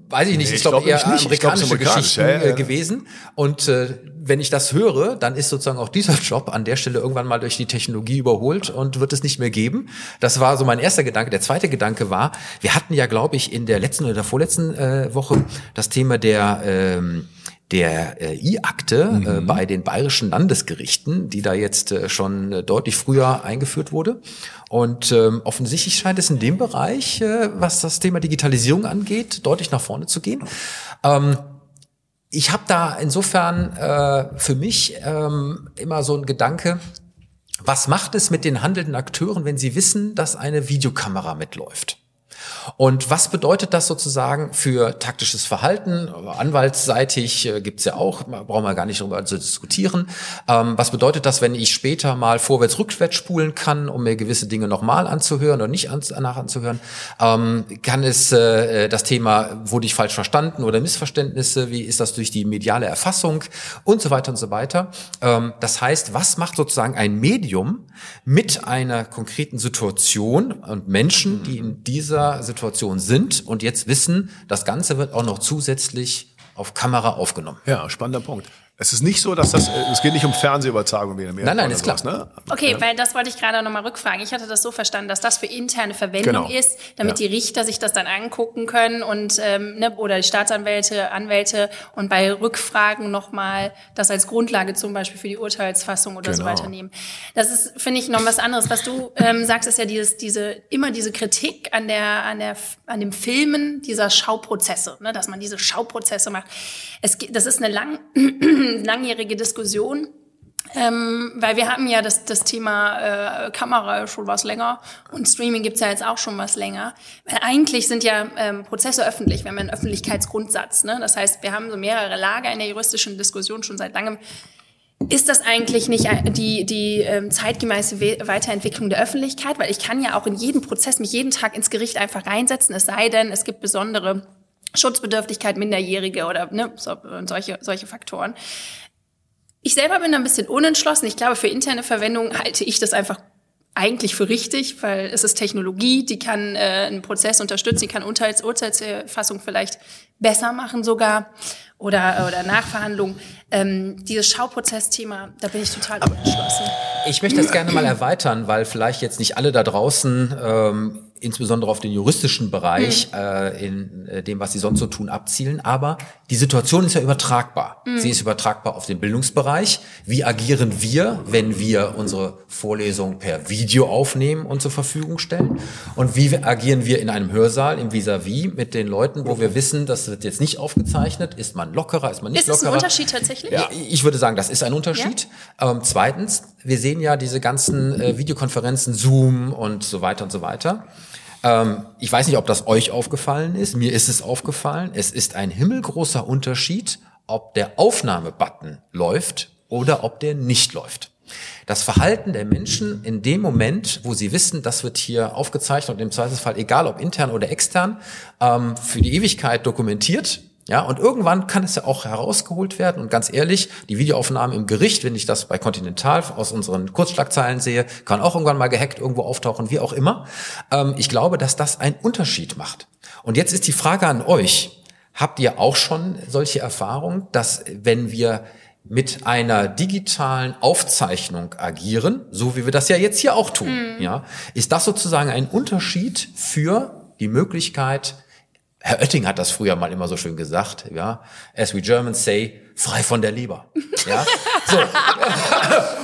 Weiß ich nicht, nee, ist glaube eher nicht. amerikanische glaub, Geschichten ja, ja. Gewesen. Und äh, wenn ich das höre, dann ist sozusagen auch dieser Job an der Stelle irgendwann mal durch die Technologie überholt und wird es nicht mehr geben. Das war so mein erster Gedanke. Der zweite Gedanke war, wir hatten ja, glaube ich, in der letzten oder der vorletzten äh, Woche das Thema der ähm, der äh, I-Akte äh, mhm. äh, bei den bayerischen Landesgerichten, die da jetzt äh, schon äh, deutlich früher eingeführt wurde. Und ähm, offensichtlich scheint es in dem Bereich, äh, was das Thema Digitalisierung angeht, deutlich nach vorne zu gehen. Ähm, ich habe da insofern äh, für mich ähm, immer so ein Gedanke, was macht es mit den handelnden Akteuren, wenn sie wissen, dass eine Videokamera mitläuft? Und was bedeutet das sozusagen für taktisches Verhalten? Anwaltsseitig äh, gibt's ja auch, brauchen wir gar nicht darüber zu diskutieren. Ähm, was bedeutet das, wenn ich später mal vorwärts, rückwärts spulen kann, um mir gewisse Dinge nochmal anzuhören oder nicht an, nach anzuhören? Ähm, kann es äh, das Thema, wurde ich falsch verstanden oder Missverständnisse? Wie ist das durch die mediale Erfassung und so weiter und so weiter? Ähm, das heißt, was macht sozusagen ein Medium mit einer konkreten Situation und Menschen, die in dieser Situation sind und jetzt wissen, das Ganze wird auch noch zusätzlich auf Kamera aufgenommen. Ja, spannender Punkt. Es ist nicht so, dass das, es geht nicht um Fernsehübertragung wie in Amerika. Nein, nein, ist klar. Ne? Okay, ja. weil das wollte ich gerade nochmal rückfragen. Ich hatte das so verstanden, dass das für interne Verwendung genau. ist, damit ja. die Richter sich das dann angucken können und ähm, ne, oder die Staatsanwälte, Anwälte und bei Rückfragen nochmal das als Grundlage zum Beispiel für die Urteilsfassung oder genau. so weiter nehmen. Das ist, finde ich, noch was anderes. Was du ähm, sagst, ist ja dieses, diese immer diese Kritik an der, an der, an dem Filmen dieser Schauprozesse, ne, dass man diese Schauprozesse macht. Es, das ist eine lang langjährige Diskussion. Ähm, weil wir haben ja das, das Thema äh, Kamera schon was länger und Streaming gibt's ja jetzt auch schon was länger. Weil eigentlich sind ja ähm, Prozesse öffentlich, wir haben einen Öffentlichkeitsgrundsatz. Ne? Das heißt, wir haben so mehrere Lager in der juristischen Diskussion schon seit langem. Ist das eigentlich nicht die, die ähm, zeitgemäße Weiterentwicklung der Öffentlichkeit? Weil ich kann ja auch in jedem Prozess mich jeden Tag ins Gericht einfach reinsetzen, es sei denn, es gibt besondere Schutzbedürftigkeit Minderjährige oder ne, so, solche, solche Faktoren. Ich selber bin da ein bisschen unentschlossen. Ich glaube, für interne Verwendung halte ich das einfach eigentlich für richtig, weil es ist Technologie, die kann äh, einen Prozess unterstützen, die kann Urteils Urteilsfassung vielleicht besser machen sogar oder, oder Nachverhandlungen. Ähm, dieses Schauprozessthema, da bin ich total unentschlossen. Ich möchte das gerne mal erweitern, weil vielleicht jetzt nicht alle da draußen ähm, insbesondere auf den juristischen Bereich, mhm. äh, in äh, dem, was sie sonst so tun, abzielen. Aber die Situation ist ja übertragbar. Mhm. Sie ist übertragbar auf den Bildungsbereich. Wie agieren wir, wenn wir unsere Vorlesung per Video aufnehmen und zur Verfügung stellen? Und wie agieren wir in einem Hörsaal, im Vis-à-vis -vis mit den Leuten, wo wir wissen, das wird jetzt nicht aufgezeichnet? Ist man lockerer, ist man nicht lockerer? Ist das ein Unterschied tatsächlich? Ja, ich würde sagen, das ist ein Unterschied. Ja. Ähm, zweitens, wir sehen ja diese ganzen äh, Videokonferenzen, Zoom und so weiter und so weiter. Ähm, ich weiß nicht, ob das euch aufgefallen ist. Mir ist es aufgefallen. Es ist ein himmelgroßer Unterschied, ob der Aufnahmebutton läuft oder ob der nicht läuft. Das Verhalten der Menschen in dem Moment, wo sie wissen, das wird hier aufgezeichnet und im Zweifelsfall, egal ob intern oder extern, ähm, für die Ewigkeit dokumentiert, ja, und irgendwann kann es ja auch herausgeholt werden. Und ganz ehrlich, die Videoaufnahmen im Gericht, wenn ich das bei Continental aus unseren Kurzschlagzeilen sehe, kann auch irgendwann mal gehackt irgendwo auftauchen, wie auch immer. Ähm, ich glaube, dass das einen Unterschied macht. Und jetzt ist die Frage an euch. Habt ihr auch schon solche Erfahrungen, dass wenn wir mit einer digitalen Aufzeichnung agieren, so wie wir das ja jetzt hier auch tun, mhm. ja, ist das sozusagen ein Unterschied für die Möglichkeit, Herr Oetting hat das früher mal immer so schön gesagt, ja, as we Germans say, frei von der Leber. Ja, so.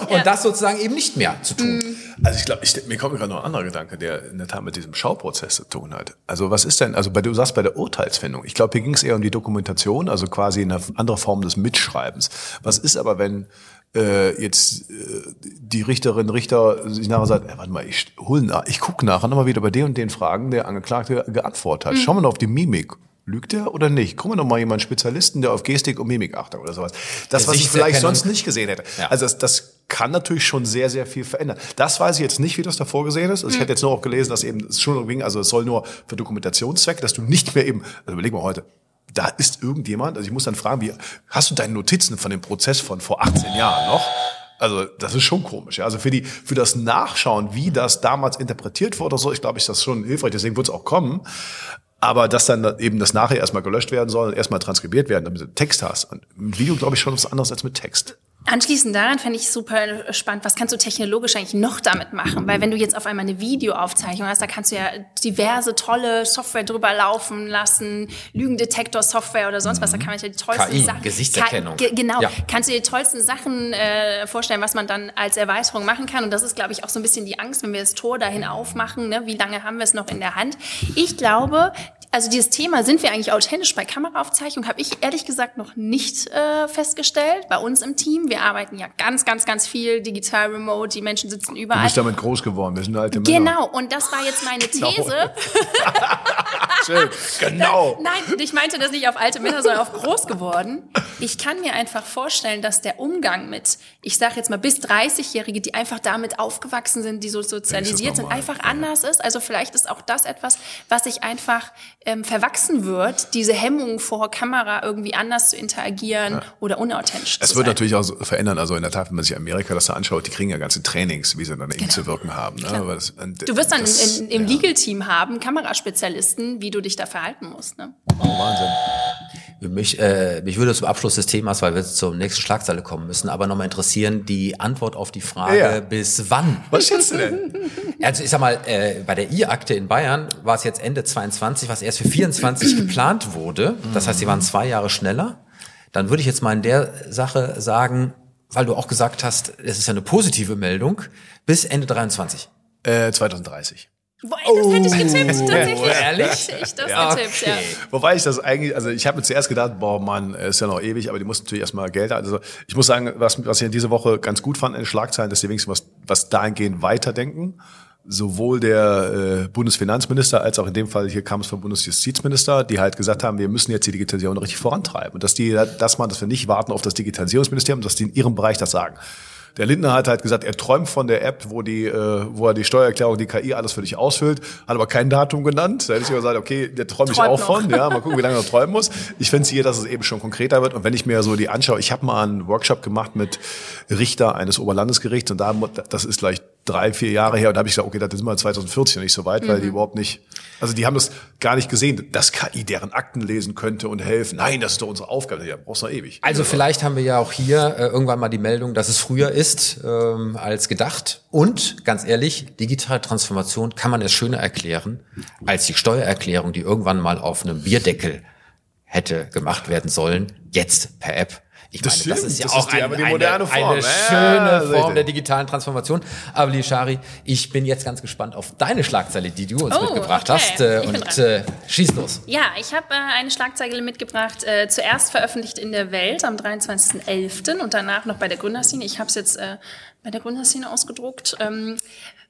und ja. das sozusagen eben nicht mehr zu tun. Mhm. Also ich glaube, mir kommt gerade noch ein anderer Gedanke, der in der Tat mit diesem Schauprozess zu tun hat. Also was ist denn, also bei, du sagst bei der Urteilsfindung, ich glaube, hier ging es eher um die Dokumentation, also quasi eine andere Form des Mitschreibens. Was ist aber, wenn äh, jetzt äh, die Richterin, Richter sich nachher sagt, ey, warte mal, ich hol nach, ich gucke nachher nochmal wieder bei den und den Fragen, der Angeklagte geantwortet hat. Mhm. Schauen wir noch auf die Mimik. Lügt er oder nicht? Gucken wir noch mal jemanden Spezialisten, der auf Gestik und Mimik achtet oder sowas. Das, was ich vielleicht sonst nicht gesehen hätte. Ja. Also das, das kann natürlich schon sehr, sehr viel verändern. Das weiß ich jetzt nicht, wie das da vorgesehen ist. Also ich mhm. hätte jetzt nur auch gelesen, dass eben es schon ging, also es soll nur für Dokumentationszwecke, dass du nicht mehr eben, also überleg mal heute, da ist irgendjemand, also ich muss dann fragen, wie, hast du deine Notizen von dem Prozess von vor 18 Jahren noch? Also das ist schon komisch. Ja. Also für die für das Nachschauen, wie das damals interpretiert wurde, oder so, ich glaube, ist das schon hilfreich. Deswegen wird es auch kommen. Aber dass dann eben das nachher erstmal gelöscht werden soll, erstmal transkribiert werden, damit du Text hast. Und mit Video glaube ich schon was anderes als mit Text. Anschließend daran fände ich super spannend, was kannst du technologisch eigentlich noch damit machen? Weil wenn du jetzt auf einmal eine Videoaufzeichnung hast, da kannst du ja diverse tolle Software drüber laufen lassen, Lügendetektor-Software oder sonst was, da kann man ja die tollsten KI, Sachen... Gesichtserkennung. Ka genau, ja. kannst du dir die tollsten Sachen äh, vorstellen, was man dann als Erweiterung machen kann. Und das ist, glaube ich, auch so ein bisschen die Angst, wenn wir das Tor dahin aufmachen, ne? wie lange haben wir es noch in der Hand? Ich glaube, also dieses Thema, sind wir eigentlich authentisch bei Kameraaufzeichnung, habe ich ehrlich gesagt noch nicht äh, festgestellt bei uns im Team. Wir arbeiten ja ganz, ganz, ganz viel digital remote, die Menschen sitzen überall. Du bist damit groß geworden, wir sind alte Männer. Genau, und das war jetzt meine genau. These. Schön, genau. Nein, ich meinte das nicht auf alte Männer, sondern auf groß geworden. Ich kann mir einfach vorstellen, dass der Umgang mit, ich sage jetzt mal bis 30-Jährige, die einfach damit aufgewachsen sind, die so sozialisiert sind, einfach anders ist. Also vielleicht ist auch das etwas, was ich einfach ähm, verwachsen wird, diese Hemmung vor Kamera irgendwie anders zu interagieren ja. oder unauthentisch es zu sein. Es wird natürlich auch so verändern. Also in der Tat, wenn man sich Amerika das da anschaut, die kriegen ja ganze Trainings, wie sie dann genau. eben zu wirken haben. Ne? Das, du wirst dann das, in, in, im ja. Legal-Team haben Kameraspezialisten, wie du dich da verhalten musst. Ne? Oh, Wahnsinn. Mich, äh, mich würde zum Abschluss des Themas, weil wir zur nächsten Schlagzeile kommen müssen, aber nochmal interessieren, die Antwort auf die Frage, ja. bis wann? Was schätzt du denn? Also ich sag mal, äh, bei der I-Akte in Bayern war es jetzt Ende 22, was erst für 24 geplant wurde. Das heißt, sie waren zwei Jahre schneller. Dann würde ich jetzt mal in der Sache sagen, weil du auch gesagt hast, es ist ja eine positive Meldung, bis Ende 23. Äh, 2030. Boah, das hätte ich getippt, oh, tatsächlich. Ehrlich? Ich das ja, getippt, ja. Wobei ich das eigentlich, also ich habe mir zuerst gedacht, boah, Mann, ist ja noch ewig, aber die muss natürlich erstmal Geld Also ich muss sagen, was, was ich in dieser Woche ganz gut fand in den Schlagzeilen, dass die wenigstens was, was dahingehend weiterdenken. Sowohl der äh, Bundesfinanzminister als auch in dem Fall hier kam es vom Bundesjustizminister, die halt gesagt haben, wir müssen jetzt die Digitalisierung richtig vorantreiben. Und dass die, dass man, dass wir nicht warten auf das Digitalisierungsministerium, dass die in ihrem Bereich das sagen. Der Lindner hat halt gesagt, er träumt von der App, wo die, äh, wo er die Steuererklärung, die KI alles für dich ausfüllt, hat aber kein Datum genannt. Da hätte ich gesagt, okay, der träume ich auch noch. von. Ja, mal gucken, wie lange er träumen muss. Ich finde es hier, dass es eben schon konkreter wird. Und wenn ich mir so die anschaue, ich habe mal einen Workshop gemacht mit Richter eines Oberlandesgerichts und da, das ist gleich drei, vier Jahre her und da habe ich gesagt, okay, das sind wir 2014 noch nicht so weit, mhm. weil die mhm. überhaupt nicht, also die haben das gar nicht gesehen, dass KI deren Akten lesen könnte und helfen. Nein, das ist doch unsere Aufgabe. Ja, brauchst du noch ewig. Also vielleicht haben wir ja auch hier äh, irgendwann mal die Meldung, dass es früher ist ähm, als gedacht. Und ganz ehrlich, digitale Transformation kann man es schöner erklären als die Steuererklärung, die irgendwann mal auf einem Bierdeckel hätte gemacht werden sollen, jetzt per App. Ich das meine, stimmt. das ist ja das auch ist die, ein, eine, Form. eine, schöne ja, Form der digitalen Transformation. Aber Lishari, ich bin jetzt ganz gespannt auf deine Schlagzeile, die du uns oh, mitgebracht okay. hast. Äh, und äh, schieß los. Ja, ich habe äh, eine Schlagzeile mitgebracht, äh, zuerst veröffentlicht in der Welt am 23.11. und danach noch bei der Gründerszene. Ich habe es jetzt äh, bei der Gründerszene ausgedruckt. Ähm,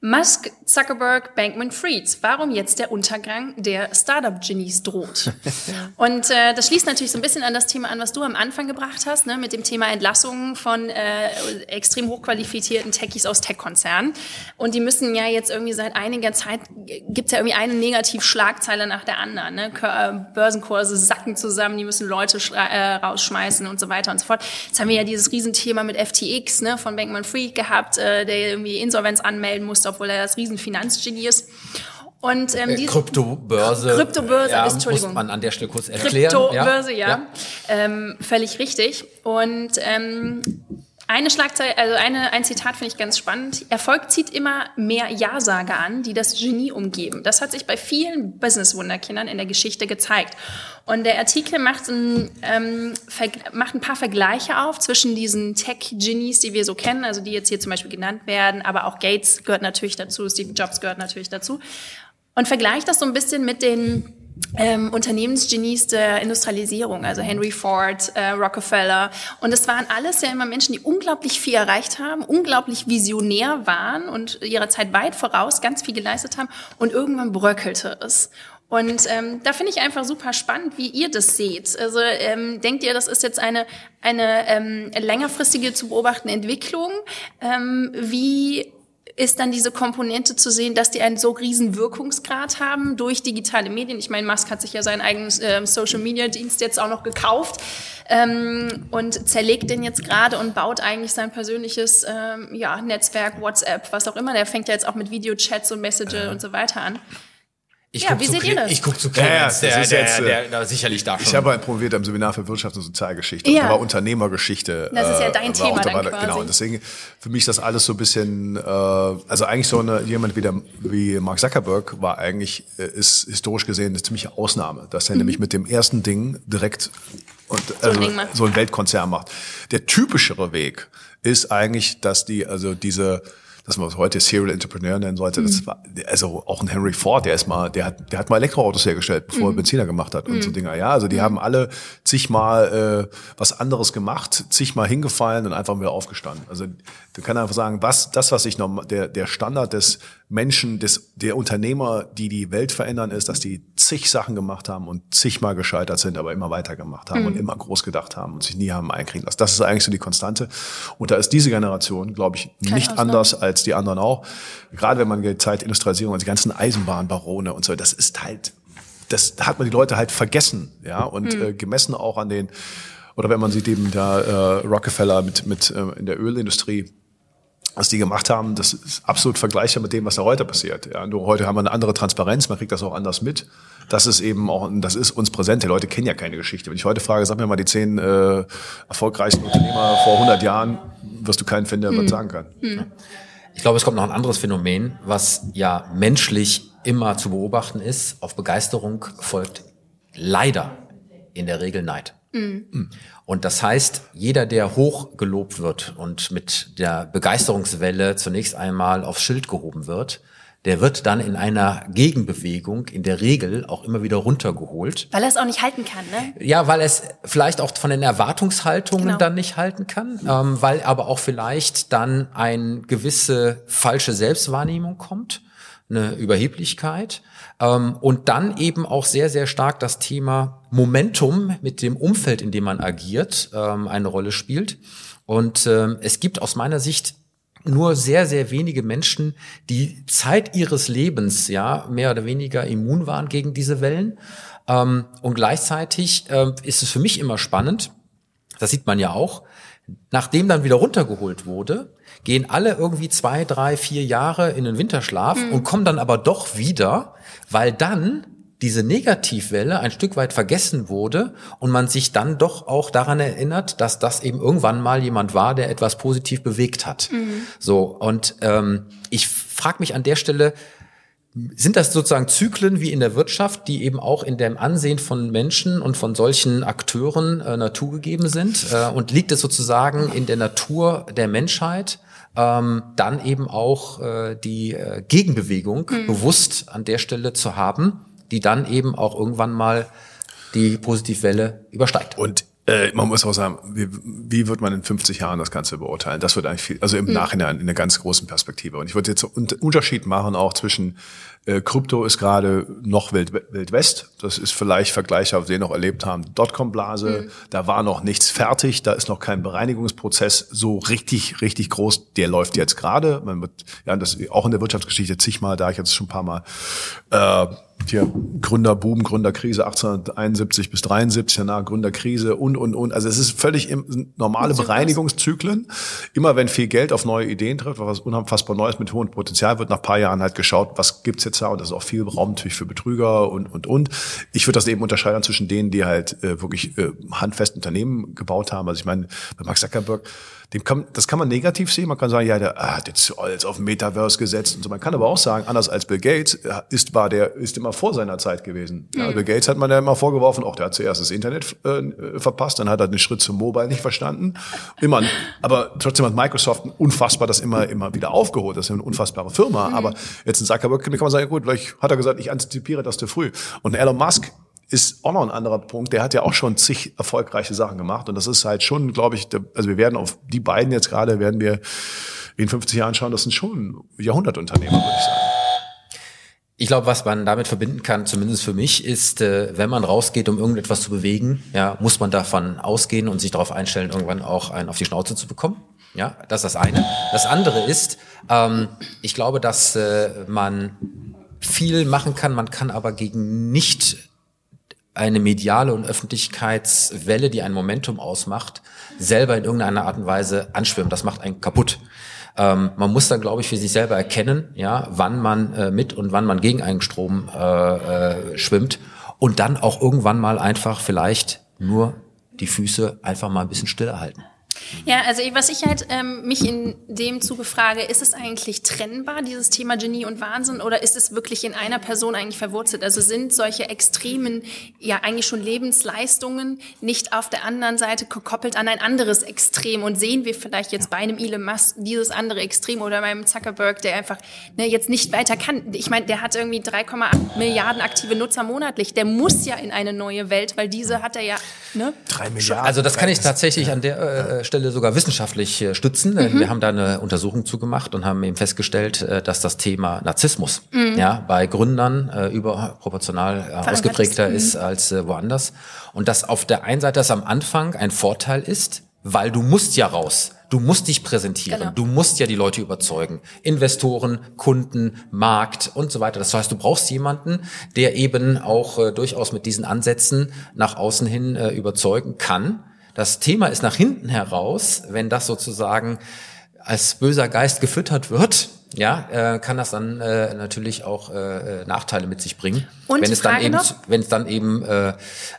Musk, Zuckerberg, Bankman-Fried. Warum jetzt der Untergang der Startup-Genies droht? Und äh, das schließt natürlich so ein bisschen an das Thema an, was du am Anfang gebracht hast, ne, mit dem Thema Entlassungen von äh, extrem hochqualifizierten Techies aus Tech-Konzernen. Und die müssen ja jetzt irgendwie seit einiger Zeit, gibt ja irgendwie eine Negativschlagzeile nach der anderen. Ne? Äh, Börsenkurse sacken zusammen, die müssen Leute äh, rausschmeißen und so weiter und so fort. Jetzt haben wir ja dieses Riesenthema mit FTX ne, von Bankman-Fried gehabt, äh, der irgendwie Insolvenz anmelden musste, obwohl er das Riesenfinanzgenie ist. Und ähm, äh, die Kryptobörse. Kryptobörse, ja, Entschuldigung. Muss man an der Stelle kurz erklären. Kryptobörse, ja. ja. Ähm, völlig richtig. Und ähm, eine Schlagzeile, also eine, ein Zitat finde ich ganz spannend. Erfolg zieht immer mehr Ja-Sager an, die das Genie umgeben. Das hat sich bei vielen Business-Wunderkindern in der Geschichte gezeigt. Und der Artikel macht ein, ähm, macht ein paar Vergleiche auf zwischen diesen Tech-Genies, die wir so kennen, also die jetzt hier zum Beispiel genannt werden, aber auch Gates gehört natürlich dazu, Steve Jobs gehört natürlich dazu. Und vergleicht das so ein bisschen mit den ähm, Unternehmensgenies der Industrialisierung, also Henry Ford, äh, Rockefeller. Und es waren alles ja immer Menschen, die unglaublich viel erreicht haben, unglaublich visionär waren und ihrer Zeit weit voraus ganz viel geleistet haben. Und irgendwann bröckelte es. Und ähm, da finde ich einfach super spannend, wie ihr das seht. Also ähm, denkt ihr, das ist jetzt eine, eine ähm, längerfristige zu beobachtende Entwicklung? Ähm, wie ist dann diese Komponente zu sehen, dass die einen so riesen Wirkungsgrad haben durch digitale Medien. Ich meine, Musk hat sich ja seinen eigenen äh, Social-Media-Dienst jetzt auch noch gekauft ähm, und zerlegt den jetzt gerade und baut eigentlich sein persönliches ähm, ja, Netzwerk, WhatsApp, was auch immer. Der fängt ja jetzt auch mit Videochats und Messages und so weiter an. Ich ja, wie seht ihr das? Ich gucke zu Clemens, ja, ja, der, der, der, der, der, sicherlich da schon. Ich habe halt promoviert am Seminar für Wirtschaft und Sozialgeschichte. Ja. Und da war Unternehmergeschichte. Das ist ja äh, dein Thema dann quasi. Genau, und deswegen für mich das alles so ein bisschen, äh, also eigentlich so eine, jemand wie, der, wie Mark Zuckerberg war eigentlich, äh, ist historisch gesehen eine ziemliche Ausnahme, dass er mhm. nämlich mit dem ersten Ding direkt und, also, so, ein so ein Weltkonzern macht. Der typischere Weg ist eigentlich, dass die, also diese dass man heute Serial Entrepreneur nennen sollte. Mhm. Das war, also auch ein Henry Ford, der ist mal, der hat, der hat mal Elektroautos hergestellt, bevor mhm. er Benziner gemacht hat und mhm. so Dinger. Ja, also die mhm. haben alle zigmal äh, was anderes gemacht, zigmal hingefallen und einfach wieder aufgestanden. Also du kannst einfach sagen, was das, was ich noch, der der Standard des Menschen, des der Unternehmer, die die Welt verändern, ist, dass die zig Sachen gemacht haben und zigmal gescheitert sind, aber immer weitergemacht haben und mhm. immer groß gedacht haben und sich nie haben einkriegen lassen. Das ist eigentlich so die Konstante. Und da ist diese Generation, glaube ich, nicht anders als die anderen auch. Gerade wenn man die Zeit Industrialisierung, also die ganzen Eisenbahnbarone und so, das ist halt, das hat man die Leute halt vergessen, ja, und mhm. äh, gemessen auch an den, oder wenn man sieht eben da äh, Rockefeller mit, mit äh, in der Ölindustrie, was die gemacht haben, das ist absolut vergleichbar mit dem, was da heute passiert. Ja, nur heute haben wir eine andere Transparenz, man kriegt das auch anders mit. Das ist eben auch, das ist uns präsent. Die Leute kennen ja keine Geschichte. Wenn ich heute frage, sag mir mal die zehn äh, erfolgreichsten Unternehmer vor 100 Jahren, wirst du keinen finden, der hm. was sagen kann. Hm. Ich glaube, es kommt noch ein anderes Phänomen, was ja menschlich immer zu beobachten ist. Auf Begeisterung folgt leider in der Regel Neid. Mhm. Und das heißt, jeder, der hoch gelobt wird und mit der Begeisterungswelle zunächst einmal aufs Schild gehoben wird, der wird dann in einer Gegenbewegung in der Regel auch immer wieder runtergeholt. Weil er es auch nicht halten kann, ne? Ja, weil es vielleicht auch von den Erwartungshaltungen genau. dann nicht halten kann, ähm, weil aber auch vielleicht dann eine gewisse falsche Selbstwahrnehmung kommt, eine Überheblichkeit und dann eben auch sehr, sehr stark das Thema Momentum mit dem Umfeld, in dem man agiert, ähm, eine Rolle spielt. Und ähm, es gibt aus meiner Sicht nur sehr, sehr wenige Menschen, die Zeit ihres Lebens ja mehr oder weniger immun waren gegen diese Wellen. Ähm, und gleichzeitig ist es für mich immer spannend, das sieht man ja auch, nachdem dann wieder runtergeholt wurde, gehen alle irgendwie zwei, drei, vier Jahre in den Winterschlaf mhm. und kommen dann aber doch wieder, weil dann diese Negativwelle ein Stück weit vergessen wurde und man sich dann doch auch daran erinnert, dass das eben irgendwann mal jemand war, der etwas positiv bewegt hat. Mhm. So und ähm, ich frage mich an der Stelle, sind das sozusagen Zyklen wie in der Wirtschaft, die eben auch in dem Ansehen von Menschen und von solchen Akteuren äh, naturgegeben sind? Äh, und liegt es sozusagen in der Natur der Menschheit, ähm, dann eben auch äh, die äh, Gegenbewegung mhm. bewusst an der Stelle zu haben? die dann eben auch irgendwann mal die Positivwelle übersteigt. Und äh, man muss auch sagen, wie, wie wird man in 50 Jahren das Ganze beurteilen? Das wird eigentlich viel, also im mhm. Nachhinein in einer ganz großen Perspektive. Und ich würde jetzt einen Unterschied machen auch zwischen äh, Krypto ist gerade noch Wild, Wild West. Das ist vielleicht vergleichbar, was wir noch erlebt haben, Dotcom-Blase. Mhm. Da war noch nichts fertig. Da ist noch kein Bereinigungsprozess so richtig, richtig groß. Der läuft jetzt gerade. Man wird, ja, das auch in der Wirtschaftsgeschichte zigmal, da ich jetzt schon ein paar Mal äh, hier Gründerboom, Gründerkrise 1871 bis 73, danach Gründerkrise und, und, und. Also es ist völlig im, normale Bereinigungszyklen. Immer wenn viel Geld auf neue Ideen trifft, was unfassbar Neues mit hohem Potenzial wird, nach paar Jahren halt geschaut, was gibt's jetzt da? Und das ist auch viel Raum natürlich für Betrüger und, und, und. Ich würde das eben unterscheiden zwischen denen, die halt äh, wirklich äh, handfest Unternehmen gebaut haben. Also ich meine, bei Max Zuckerberg, dem kann, das kann man negativ sehen. Man kann sagen, ja, der ah, hat jetzt alles auf Metaverse gesetzt und so. Man kann aber auch sagen, anders als Bill Gates äh, ist, war der, ist immer vor seiner Zeit gewesen. Mhm. Ja, Bill Gates hat man ja immer vorgeworfen, auch der hat zuerst das Internet äh, verpasst, dann hat er den Schritt zum Mobile nicht verstanden. Immer, aber trotzdem hat Microsoft unfassbar das immer, immer wieder aufgeholt. Das ist eine unfassbare Firma. Mhm. Aber jetzt in Zuckerberg kann man sagen, gut, vielleicht hat er gesagt, ich antizipiere das zu früh. Und Elon Musk ist auch noch ein anderer Punkt. Der hat ja auch schon zig erfolgreiche Sachen gemacht. Und das ist halt schon, glaube ich, also wir werden auf die beiden jetzt gerade, werden wir in 50 Jahren schauen, das sind schon Jahrhundertunternehmer, würde ich sagen. Ich glaube, was man damit verbinden kann, zumindest für mich, ist, äh, wenn man rausgeht, um irgendetwas zu bewegen, ja, muss man davon ausgehen und sich darauf einstellen, irgendwann auch einen auf die Schnauze zu bekommen. Ja, das ist das eine. Das andere ist, ähm, ich glaube, dass äh, man viel machen kann, man kann aber gegen nicht eine mediale und Öffentlichkeitswelle, die ein Momentum ausmacht, selber in irgendeiner Art und Weise anschwimmen. Das macht einen kaputt. Ähm, man muss dann, glaube ich, für sich selber erkennen, ja, wann man äh, mit und wann man gegen einen Strom äh, äh, schwimmt und dann auch irgendwann mal einfach vielleicht nur die Füße einfach mal ein bisschen stiller halten. Ja, also was ich halt ähm, mich in dem Zuge frage, ist es eigentlich trennbar, dieses Thema Genie und Wahnsinn, oder ist es wirklich in einer Person eigentlich verwurzelt? Also sind solche extremen, ja eigentlich schon Lebensleistungen nicht auf der anderen Seite gekoppelt an ein anderes Extrem und sehen wir vielleicht jetzt bei einem Elon Musk dieses andere Extrem oder beim Zuckerberg, der einfach ne, jetzt nicht weiter kann. Ich meine, der hat irgendwie 3,8 Milliarden aktive Nutzer monatlich. Der muss ja in eine neue Welt, weil diese hat er ja. Ne? Drei Milliarden. Also das kann ich tatsächlich an der äh, Stelle sogar wissenschaftlich äh, stützen. Mhm. Wir haben da eine Untersuchung zugemacht und haben eben festgestellt, äh, dass das Thema Narzissmus mhm. ja bei Gründern äh, überproportional äh, ausgeprägter ist als äh, woanders. Und dass auf der einen Seite das am Anfang ein Vorteil ist, weil du musst ja raus. Du musst dich präsentieren. Genau. Du musst ja die Leute überzeugen. Investoren, Kunden, Markt und so weiter. Das heißt, du brauchst jemanden, der eben auch äh, durchaus mit diesen Ansätzen nach außen hin äh, überzeugen kann das Thema ist nach hinten heraus, wenn das sozusagen als böser Geist gefüttert wird, ja, äh, kann das dann äh, natürlich auch äh, Nachteile mit sich bringen, und wenn es dann eben, noch? wenn es dann eben äh,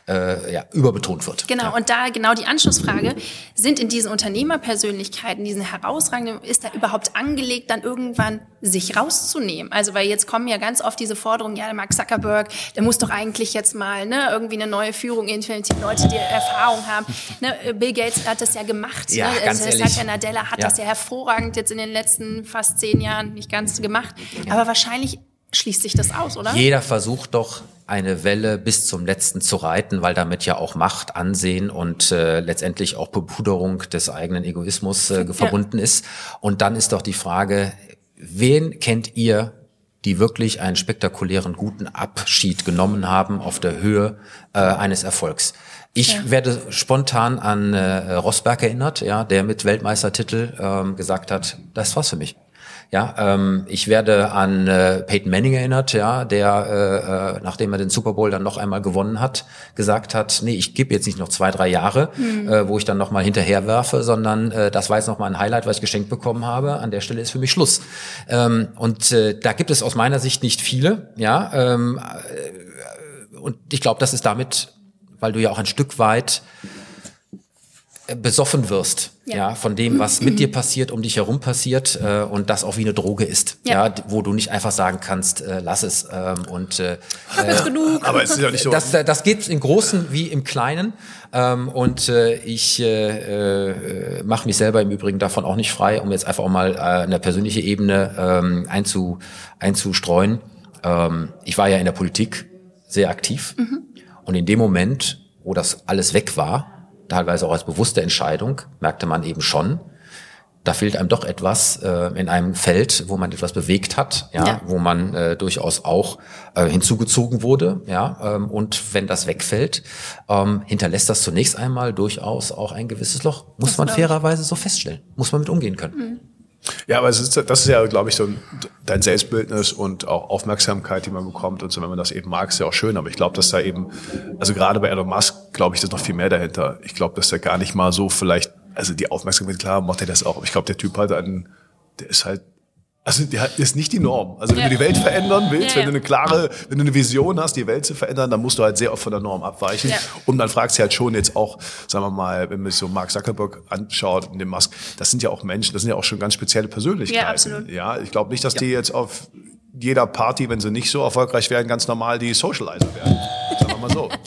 äh, ja, überbetont wird. Genau, ja. und da genau die Anschlussfrage, sind in diesen Unternehmerpersönlichkeiten, diesen herausragenden, ist da überhaupt angelegt, dann irgendwann sich rauszunehmen? Also weil jetzt kommen ja ganz oft diese Forderungen, ja, der Mark Zuckerberg, der muss doch eigentlich jetzt mal ne, irgendwie eine neue Führung implementieren, Leute, die Erfahrung haben. Ne, Bill Gates hat das ja gemacht. Ja, ne? ganz also, ehrlich. Satya Nadella hat Ja. das ja hervorragend jetzt in den letzten fast zehn Jahren nicht ganz gemacht. Aber wahrscheinlich schließt sich das aus, oder? Jeder versucht doch eine Welle bis zum letzten zu reiten, weil damit ja auch Macht, Ansehen und äh, letztendlich auch Bepuderung des eigenen Egoismus äh, verbunden ist. Und dann ist doch die Frage, wen kennt ihr, die wirklich einen spektakulären guten Abschied genommen haben auf der Höhe äh, eines Erfolgs? Ich Ja. werde spontan an äh, Rosberg erinnert, ja, der mit Weltmeistertitel ähm, gesagt hat, das war's für mich. Ja, ähm, ich werde an äh, Peyton Manning erinnert, ja, der, äh, äh, nachdem er den Super Bowl dann noch einmal gewonnen hat, gesagt hat, nee, ich gebe jetzt nicht noch zwei, drei Jahre, äh, wo ich dann noch mal hinterherwerfe, sondern äh, das war jetzt noch mal ein Highlight, was ich geschenkt bekommen habe. An der Stelle ist für mich Schluss. Ähm, und äh, da gibt es aus meiner Sicht nicht viele, ja. Ähm, äh, und ich glaube, das ist damit, weil du ja auch ein Stück weit besoffen wirst, ja. Ja. von dem, was mit dir passiert, um dich herum passiert äh, und das auch wie eine Droge ist, Ja. ja, wo du nicht einfach sagen kannst, äh, lass es ähm, und äh, Hab jetzt genug. Aber es ist ja nicht so. das, das geht im Großen wie im Kleinen ähm, und äh, ich äh, äh, mache mich selber im Übrigen davon auch nicht frei, um jetzt einfach auch mal äh, eine persönliche Ebene ähm, einzu, einzustreuen. Ähm, ich war ja in der Politik sehr aktiv und in dem Moment, wo das alles weg war, teilweise auch als bewusste Entscheidung, merkte man eben schon, da fehlt einem doch etwas äh, in einem Feld, wo man etwas bewegt hat, ja, Ja. wo man äh, durchaus auch äh, hinzugezogen wurde, ja, ähm, und wenn das wegfällt, ähm, hinterlässt das zunächst einmal durchaus auch ein gewisses Loch. Muss man glaub ich. fairerweise so feststellen, muss man mit umgehen können. Ja, aber ist, das ist ja, glaube ich, so ein, dein Selbstbildnis und auch Aufmerksamkeit, die man bekommt und so, wenn man das eben mag, ist ja auch schön. Aber ich glaube, dass da eben, also gerade bei Elon Musk, glaube ich, ist noch viel mehr dahinter. Ich glaube, dass der gar nicht mal so vielleicht, also die Aufmerksamkeit, klar, macht er das auch. Aber ich glaube, der Typ hat einen, der ist halt, also der ist nicht die Norm. Also wenn Ja. du die Welt verändern willst, Ja, wenn du ja. eine klare, wenn du eine Vision hast, die Welt zu verändern, dann musst du halt sehr oft von der Norm abweichen. Ja. Und man fragt sich halt schon jetzt auch, sagen wir mal, wenn man sich so Mark Zuckerberg anschaut und den Musk, das sind ja auch Menschen, das sind ja auch schon ganz spezielle Persönlichkeiten. Ja, absolut. Ja, ich glaube nicht, dass die jetzt auf jeder Party, wenn sie nicht so erfolgreich werden, ganz normal die Socializer werden. Sagen wir mal so.